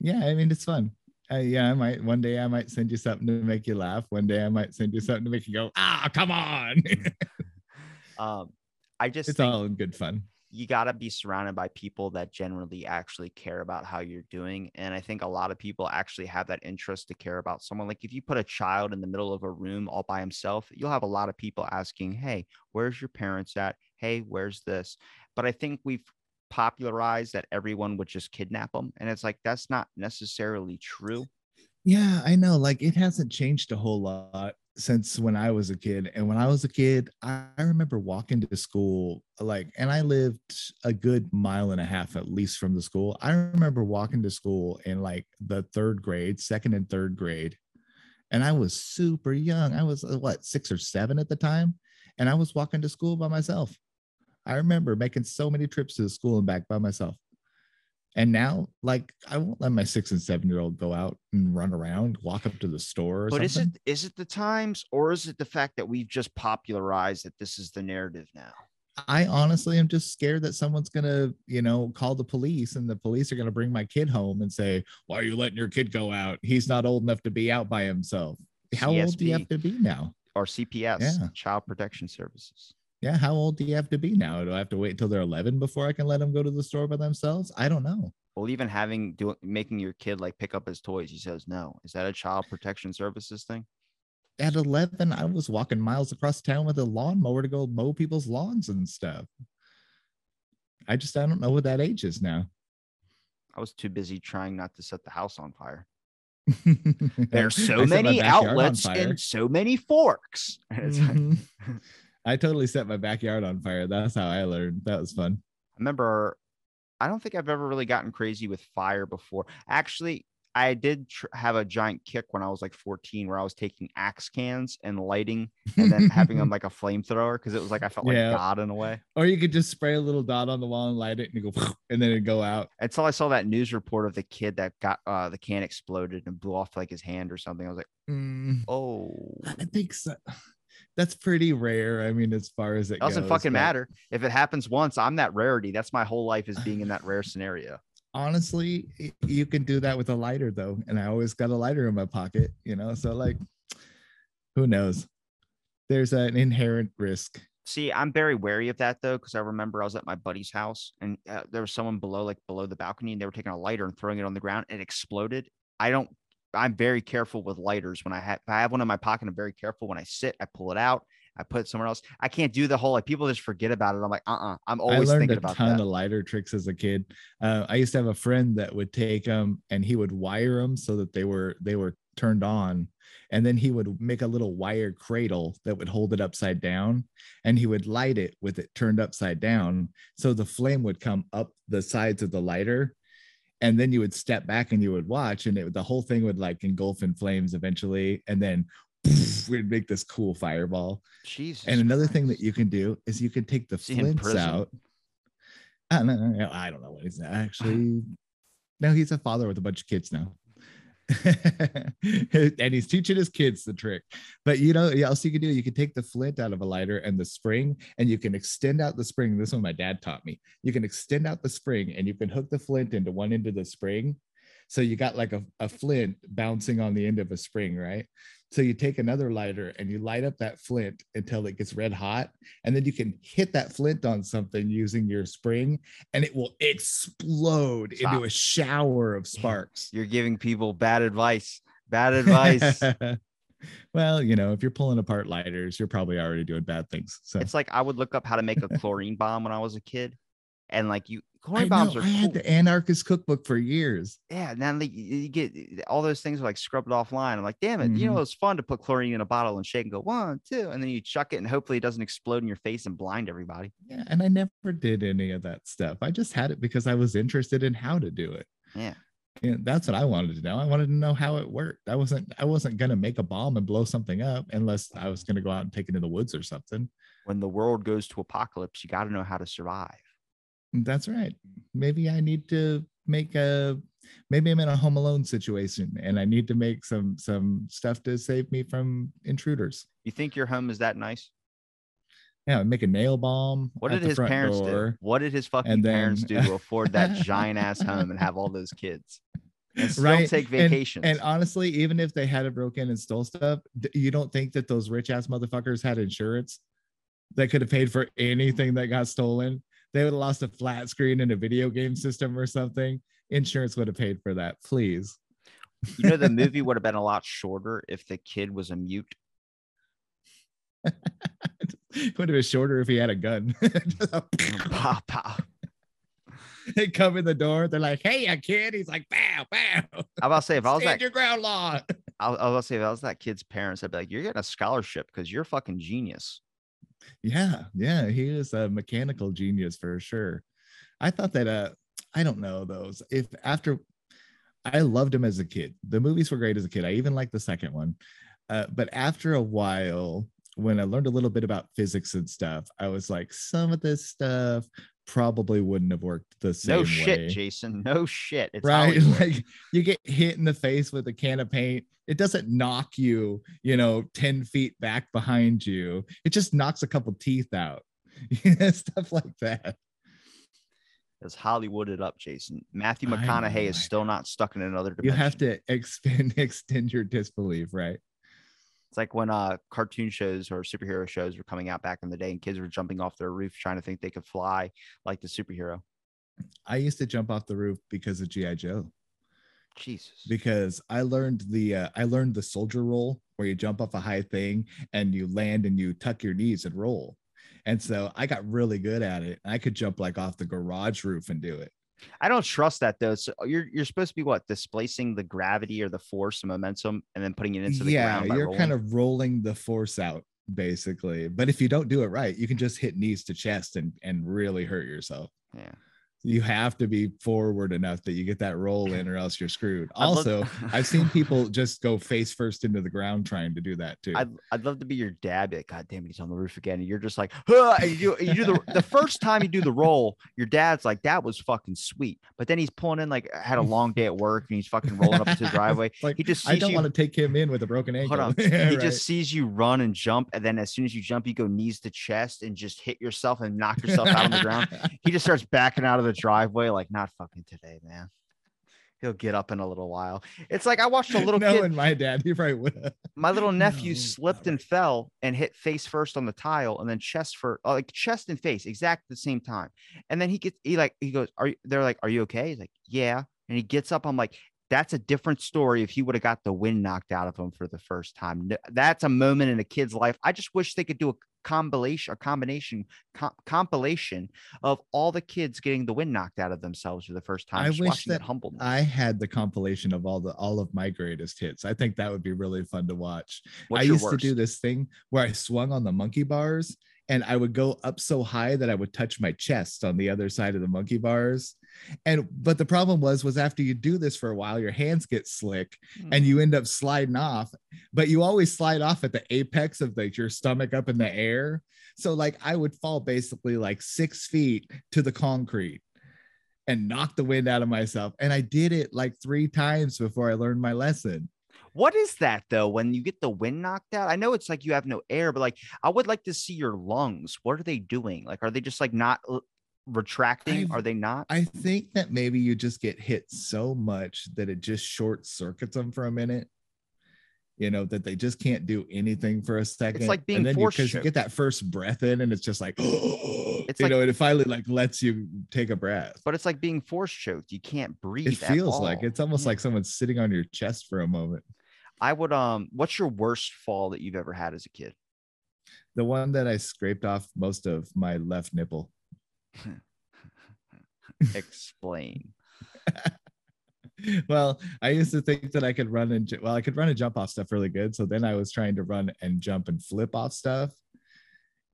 Yeah, I mean it's fun. Uh, yeah, I might one day I might send you something to make you laugh. One day I might send you something to make you go, ah, come on. (laughs) Um, I just it's think all in good fun. You got to be surrounded by people that generally actually care about how you're doing. And I think a lot of people actually have that interest to care about someone. Like if you put a child in the middle of a room all by himself, you'll have a lot of people asking, Hey, where's your parents at? Hey, where's this? But I think we've popularized that everyone would just kidnap them. And it's like, that's not necessarily true. Yeah, I know. Like it hasn't changed a whole lot since when I was a kid. And when I was a kid, I, remember walking to school, like, and I lived a good mile and a half at least from the school. I remember walking to school in like the third grade, second and third grade. And I was super young. I was uh, what, six or seven at the time. And I was walking to school by myself. I remember making so many trips to the school and back by myself. And now, like, I won't let my six and seven year old go out and run around, walk up to the store. Or But is it is it the times or is it the fact that we've just popularized that this is the narrative now? I honestly am just scared that someone's gonna, you know, call the police and the police are gonna bring my kid home and say, "Why are you letting your kid go out? He's not old enough to be out by himself." How old do you have to be now? Or CPS, Yeah. Child Protection Services. Yeah, how old do you have to be now? Do I have to wait until they're 11 before I can let them go to the store by themselves? I don't know. Well, even having do making your kid like pick up his toys, he says no. Is that a Child Protection Services thing? At 11, I was walking miles across town with a lawnmower to go mow people's lawns and stuff. I just I don't know what that age is now. I was too busy trying not to set the house on fire. (laughs) There's so many outlets and so many forks. And (laughs) it's like- Mhm. (laughs) I totally set my backyard on fire. That's how I learned. That was fun. I remember, I don't think I've ever really gotten crazy with fire before. Actually, I did tr- have a giant kick when I was like 14, where I was taking axe cans and lighting and then having them (laughs) like a flamethrower because it was like I felt like Yeah. God in a way. or you could just spray a little dot on the wall and light it and go (laughs) and then it go out. Until I saw that news report of the kid that got uh, the can exploded and blew off like his hand or something. I was like, Mm, oh, I think so. That's pretty rare. I mean, as far as it doesn't goes, fucking but matter. If it happens once, I'm that rarity. That's my whole life is being in that rare scenario. (sighs) Honestly, you can do that with a lighter though, and I always got a lighter in my pocket. You know, so like, who knows? There's an inherent risk. See, I'm very wary of that though, because I remember I was at my buddy's house and uh, there was someone below, like below the balcony, and they were taking a lighter and throwing it on the ground. and It exploded. I don't. I'm very careful with lighters when I have. I have one in my pocket. I'm very careful when I sit. I pull it out. I put it somewhere else. I can't do the whole like people just forget about it. I'm like, uh, uh-uh. I'm always I always learned thinking a about ton that. of lighter tricks as a kid. Uh, I used to have a friend that would take them and he would wire them so that they were they were turned on, and then he would make a little wire cradle that would hold it upside down, and he would light it with it turned upside down, so the flame would come up the sides of the lighter. And then you would step back and you would watch, and it, the whole thing would like engulf in flames eventually, and then (laughs) we'd make this cool fireball. Jesus. And another thing that you can do is you can take the in flints out. I don't know. I don't know what he's actually. No, he's a father with a bunch of kids now. (laughs) and he's teaching his kids the trick. But you know, else you can do, you can take the flint out of a lighter and the spring, and you can extend out the spring. This one my dad taught me. You can extend out the spring and you can hook the flint into one end of the spring. So you got like a, a flint bouncing on the end of a spring, right? So you take another lighter and you light up that flint until it gets red hot. And then you can hit that flint on something using your spring and it will explode Stop. into a shower of (laughs) sparks. You're giving people bad advice. Bad advice. (laughs) well, you know, if you're pulling apart lighters, you're probably already doing bad things. So it's like I would look up how to make a (laughs) chlorine bomb when I was a kid, and like you, I, know, bombs are I had the anarchist cookbook for years. Yeah, now like, you you get all those things are like scrubbed offline. I'm like, damn it, you Mhm. know, it's fun to put chlorine in a bottle and shake and go one, two, and then you chuck it and hopefully it doesn't explode in your face and blind everybody. Yeah, and I never did any of that stuff. I just had it because I was interested in how to do it. Yeah. Yeah, that's what I wanted to know. I wanted to know how it worked. I wasn't I wasn't gonna make a bomb and blow something up unless I was gonna go out and take it in the woods or something. When the world goes to apocalypse, you got to know how to survive. That's right. Maybe I need to make a maybe I'm in a home alone situation and I need to make some some stuff to save me from intruders. You think your home is that nice? Yeah, make a nail bomb. What at did his parents do? What did his fucking and parents do to (laughs) afford that giant ass home and have all those kids? And still Right, take vacations. And honestly, even if they had it broken and stole stuff, you don't think that those rich ass motherfuckers had insurance that could have paid for anything that got stolen? They would have lost a flat screen in a video game system or something. Insurance would have paid for that, please. you know, the (laughs) movie would have been a lot shorter if the kid was a mute. it would have been shorter if he had a gun. pow, (laughs) pow. they come in the door, they're like, "Hey, a kid." He's like, "Bow, bow." I about to say if I was Stand that your ground law. I'll, I'll say if I was that kid's parents, I'd be like, "You're getting a scholarship because you're a fucking genius." Yeah, yeah, he is a mechanical genius for sure. I thought that uh I don't know those. If after I loved him as a kid. The movies were great as a kid. I even liked the second one. Uh, but after a while, when I learned a little bit about physics and stuff, I was like, some of this stuff probably wouldn't have worked the same No shit, way. Jason. No shit. It's right (laughs) like you get hit in the face with a can of paint it doesn't knock you you know 10 feet back behind you it just knocks a couple teeth out (laughs) stuff like that It's Hollywooded up, Jason. Matthew McConaughey is still not stuck in another you have to (laughs) expand extend your disbelief right It's like when uh cartoon shows or superhero shows were coming out back in the day, and kids were jumping off their roof trying to think they could fly like the superhero. i used to jump off the roof because of gi joe Jesus. because i learned the uh, i learned the soldier roll where you jump off a high thing and you land and you tuck your knees and roll and so i got really good at it i could jump like off the garage roof and do it I don't trust that though. So uh, you're you're supposed to be what displacing the gravity or the force and momentum, and then putting it into the yeah ground. by you're rolling? kind of rolling the force out basically but if you don't do it right you can just hit knees to chest and and really hurt yourself yeah. You have to be forward enough that you get that roll in or else you're screwed I'd love- also (laughs) i've seen people just go face first into the ground trying to do that too I'd, I'd love to be your dad. Like, God damn it, he's on the roof again. And you're just like, "Huh," you, do, you do the the first time you do the roll, your dad's like, that was fucking sweet. But then he's pulling in like had a long day at work and he's fucking rolling up to the driveway. (laughs) like He just i don't you. want to take him in with a broken ankle Hold on. (laughs) Yeah, he right. just sees you run and jump, and then as soon as you jump, you go knees to chest and just hit yourself and knock yourself out on the ground. He just starts backing out of the driveway, like, not fucking today, man. He'll get up in a little while. It's like I watched a (laughs) little no, kid. and my dad, he probably would my little nephew No, slipped no. and fell and hit face first on the tile and then chest for uh, like chest and face exact the same time and then he gets he like he goes are you they're like are you okay he's like yeah and he gets up i'm like that's a different story if he would have got the wind knocked out of him for the first time that's a moment in a kid's life i just wish they could do a combination a combination com- compilation of all the kids getting the wind knocked out of themselves for the first time I just wish that humbleness I had the compilation of all the all of my greatest hits. I think that would be really fun to watch. What's I used to do this thing where I swung on the monkey bars and I would go up so high that I would touch my chest on the other side of the monkey bars. And but the problem was was after you do this for a while, your hands get slick Hmm. and you end up sliding off, but you always slide off at the apex of like your stomach up in the air. So like I would fall basically like six feet to the concrete and knock the wind out of myself. And I did it like three times before I learned my lesson. What is that though? When you get the wind knocked out, I know it's like you have no air, but like I would like to see your lungs. What are they doing? Like, are they just like not uh, retracting? I've- are they not? I think that maybe you just get hit so much that it just short circuits them for a minute. You know, that they just can't do anything for a second. It's like being and then force because you, get that first breath in and it's just like, (gasps) It's you like- know, and it finally like lets you take a breath. But it's like being force choked. You can't breathe. It feels like it's almost like someone's sitting on your chest for a moment. I would. Um, what's your worst fall that you've ever had as a kid? The one that I scraped off most of my left nipple. (laughs) Explain. (laughs) well, I used to think that I could run and well, I could run and jump off stuff really good. So then I was trying to run and jump and flip off stuff.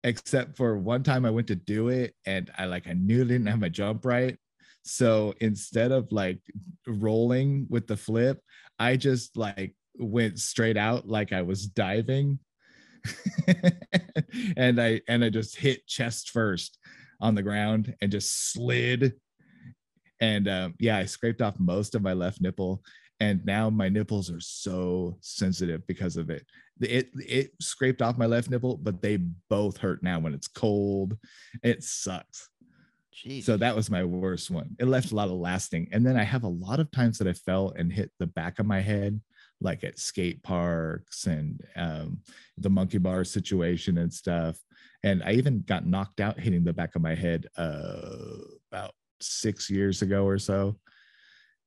Except for one time I went to do it and I like I knew I didn't have my jump right. So instead of like rolling with the flip, I just like went straight out like I was diving. (laughs) and I and I just hit chest first on the ground and just slid and um, yeah, I scraped off most of my left nipple, and now my nipples are so sensitive because of it. It it scraped off my left nipple, but they both hurt now when it's cold. It sucks. Jeez. So that was my worst one. It left a lot of lasting. And then I have a lot of times that I fell and hit the back of my head, like at skate parks and um, the monkey bar situation and stuff. And I even got knocked out hitting the back of my head uh, about six years ago or so.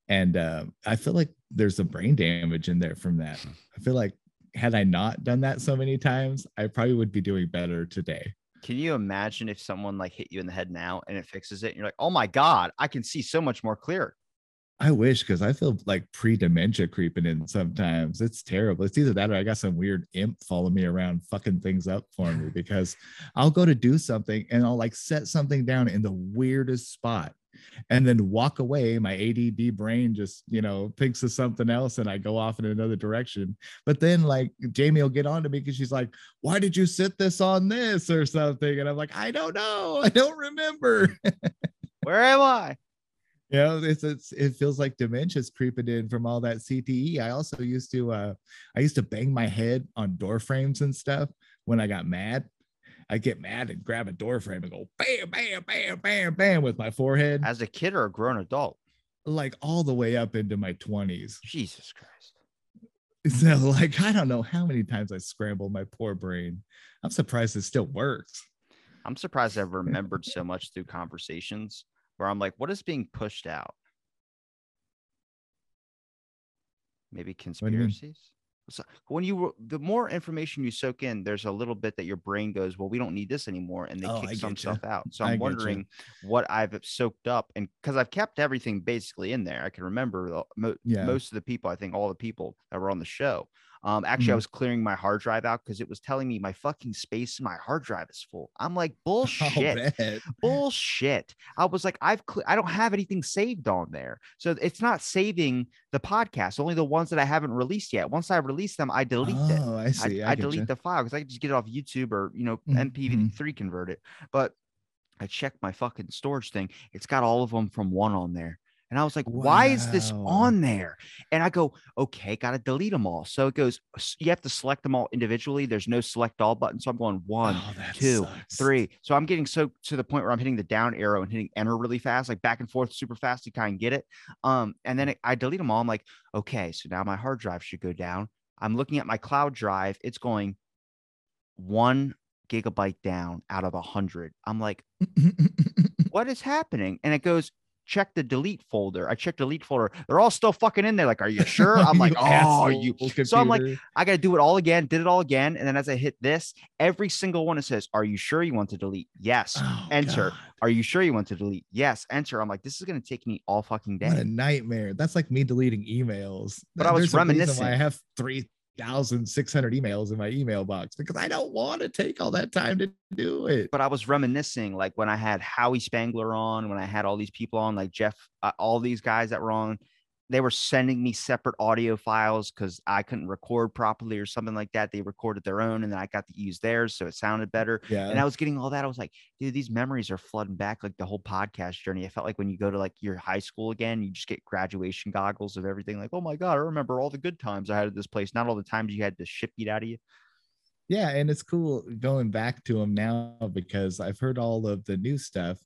And uh, I feel like there's some brain damage in there from that. I feel like had I not done that so many times, I probably would be doing better today. Can you imagine if someone like hit you in the head now and it fixes it? And you're like, oh my god, I can see so much more clear. I wish because I feel like pre dementia creeping in sometimes. It's terrible. It's either that or I got some weird imp following me around, fucking things up for me (laughs) because I'll go to do something and I'll like set something down in the weirdest spot and then walk away. My ADD brain just, you know, thinks of something else and I go off in another direction. But then like Jamie will get on to me because she's like, why did you sit this on this or something? And I'm like, I don't know. (laughs) I don't remember. Where am I? (laughs) you know it's, it's it feels like dementia's creeping in from all that cte i also used to uh i used to bang my head on door frames and stuff when i got mad i get mad and grab a door frame and go bam bam bam bam bam with my forehead As a kid or a grown adult? like all the way up into my 20s Jesus Christ. (laughs) so like i don't know how many times i scrambled my poor brain i'm surprised it still works I'm surprised I've remembered so (laughs) much through conversations where I'm like, what is being pushed out? Maybe do you mean? conspiracies. So when you the more information you soak in, there's a little bit that your brain goes, well, we don't need this anymore, and they Oh, kick some stuff out. So I'm wondering what I've uh, soaked up, and because I've kept everything basically in there, I can remember the, mo- Yeah. most of the people. I think all the people that were on the show. Um, actually, I Mhm. was clearing my hard drive out because it was telling me my fucking space in my hard drive is full. I'm like, (laughs) bullshit bullshit. I was like, I've cl- I don't have anything saved on there, so it's not saving the podcast. Only the ones that I haven't released yet. Once I release them, I delete it. oh i see I, i, I delete you. the file because I can just get it off YouTube or you know Mhm, MP3 convert it. But I checked my fucking storage thing. It's got all of them from one on there. And I was like, why is this on there? And I go, okay, got to delete them all. So it goes, you have to select them all individually. There's no select all button. So I'm going one, Oh, two, sucks. three. So I'm getting so to the point where I'm hitting the down arrow and hitting enter really fast, like back and forth super fast to kind of get it. Um, and then it, I delete them all. I'm like, okay, so now my hard drive should go down. I'm looking at my cloud drive. It's going one gigabyte down out of a hundred. I'm like, (laughs) what is happening? And it goes, check the delete folder. I checked the delete folder. They're all still fucking in there. Like, are you sure? (laughs) I'm like, oh, you. So I'm like. I got to do it all again. Did it all again. And then as I hit this, every single one it says, Are you sure you want to delete? Yes. Oh, enter. God, Are you sure you want to delete? Yes. Enter. I'm like, this is going to take me all fucking day. What a nightmare. That's like me deleting emails. But Th- I was there's reminiscing. I have 3,600 emails in my email box because I don't want to take all that time to do it. But I was reminiscing like when I had Howie Spangler on, when I had all these people on, like Jeff, uh, all these guys that were on, they were sending me separate audio files because I couldn't record properly or something like that. They recorded their own and then I got to use theirs. So it sounded better. Yeah. and I was getting all that. I was like, dude, these memories are flooding back like the whole podcast journey. I felt like when you go to like your high school again, you just get graduation goggles of everything. Like, oh my God, I remember all the good times I had at this place, not all the times you had the shit beat out of you. yeah. And it's cool going back to them now because I've heard all of the new stuff.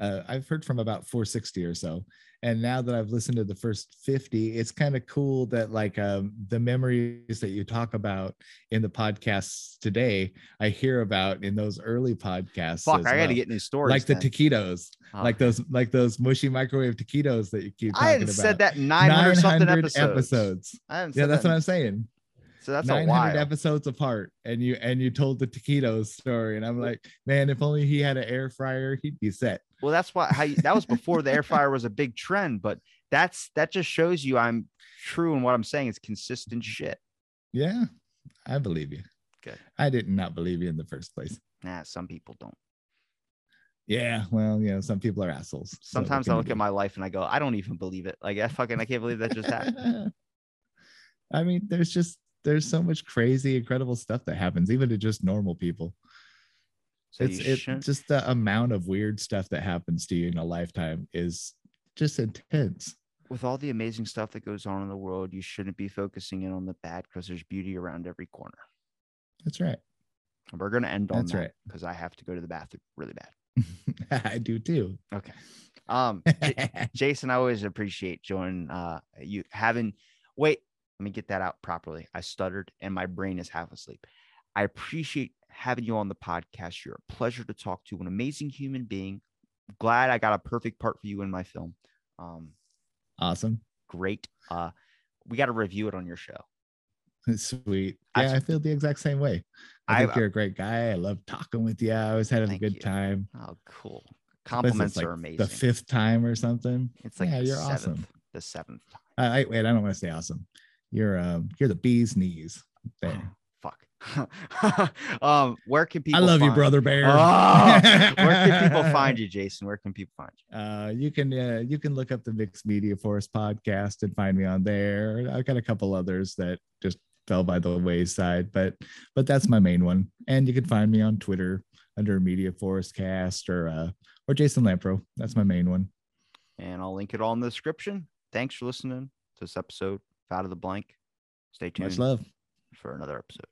Uh, I've heard from about 460 or so. And now that I've listened to the first 50, it's kind of cool that like um, the memories that you talk about in the podcasts today, I hear about in those early podcasts. Fuck, I got to get new stories. like the taquitos, Oh, like those, like those mushy microwave taquitos that you keep talking I about. said that 900, something episodes. episodes. I haven't Yeah, that's that. what I'm saying. So that's a 900 while. episodes apart, and you and you told the taquitos story, and I'm like, man, if only he had an air fryer, he'd be set. Well, that's why how you, that was before the air (laughs) fryer was a big trend, but that's that just shows you I'm true in what I'm saying. It's consistent mm-hmm. shit. Yeah, I believe you. Good. I did not believe you in the first place. Nah, some people don't. Yeah, well, you know, some people are assholes. so Sometimes I look at my life and I go, I don't even believe it. Like I fucking I can't believe that just happened. (laughs) I mean, there's just there's so much crazy, incredible stuff that happens, even to just normal people. So it's it, just the amount of weird stuff that happens to you in a lifetime is just intense. with all the amazing stuff that goes on in the world, you shouldn't be focusing in on the bad because there's beauty around every corner. That's right. And we're gonna end on That's that right. because I have to go to the bathroom really bad. (laughs) I do too. Okay. Um, J- (laughs) Jason, I always appreciate joining uh you having wait, let me get that out properly. I stuttered and my brain is half asleep. I appreciate having you on the podcast. You're a pleasure to talk to, an amazing human being. Glad I got a perfect part for you in my film. Um, awesome. great. Uh, we got to review it on your show. (laughs) Sweet. Yeah, I feel the exact same way. I I- think you're a great guy. I love talking with you. I was having a good you. time. Oh, cool. Compliments like are amazing. The fifth time or something. It's like yeah, you're seventh, awesome. the seventh time. I, I wait. I don't want to say awesome. You're um you're the bee's knees. There. Fuck. (laughs) um, where can people? I love you, find- brother bear. Oh, (laughs) where can people find you, Jason? Where can people find you? Uh, you can uh, you can look up the Mixed Media Forest podcast and find me on there. I've got a couple others that just fell by the wayside, but but that's my main one. And you can find me on Twitter under Media Force Cast or uh, or Jason Lamproe. That's my main one. And I'll link it all in the description. Thanks for listening to this episode Out of the Blank. Stay tuned Much love. for another episode.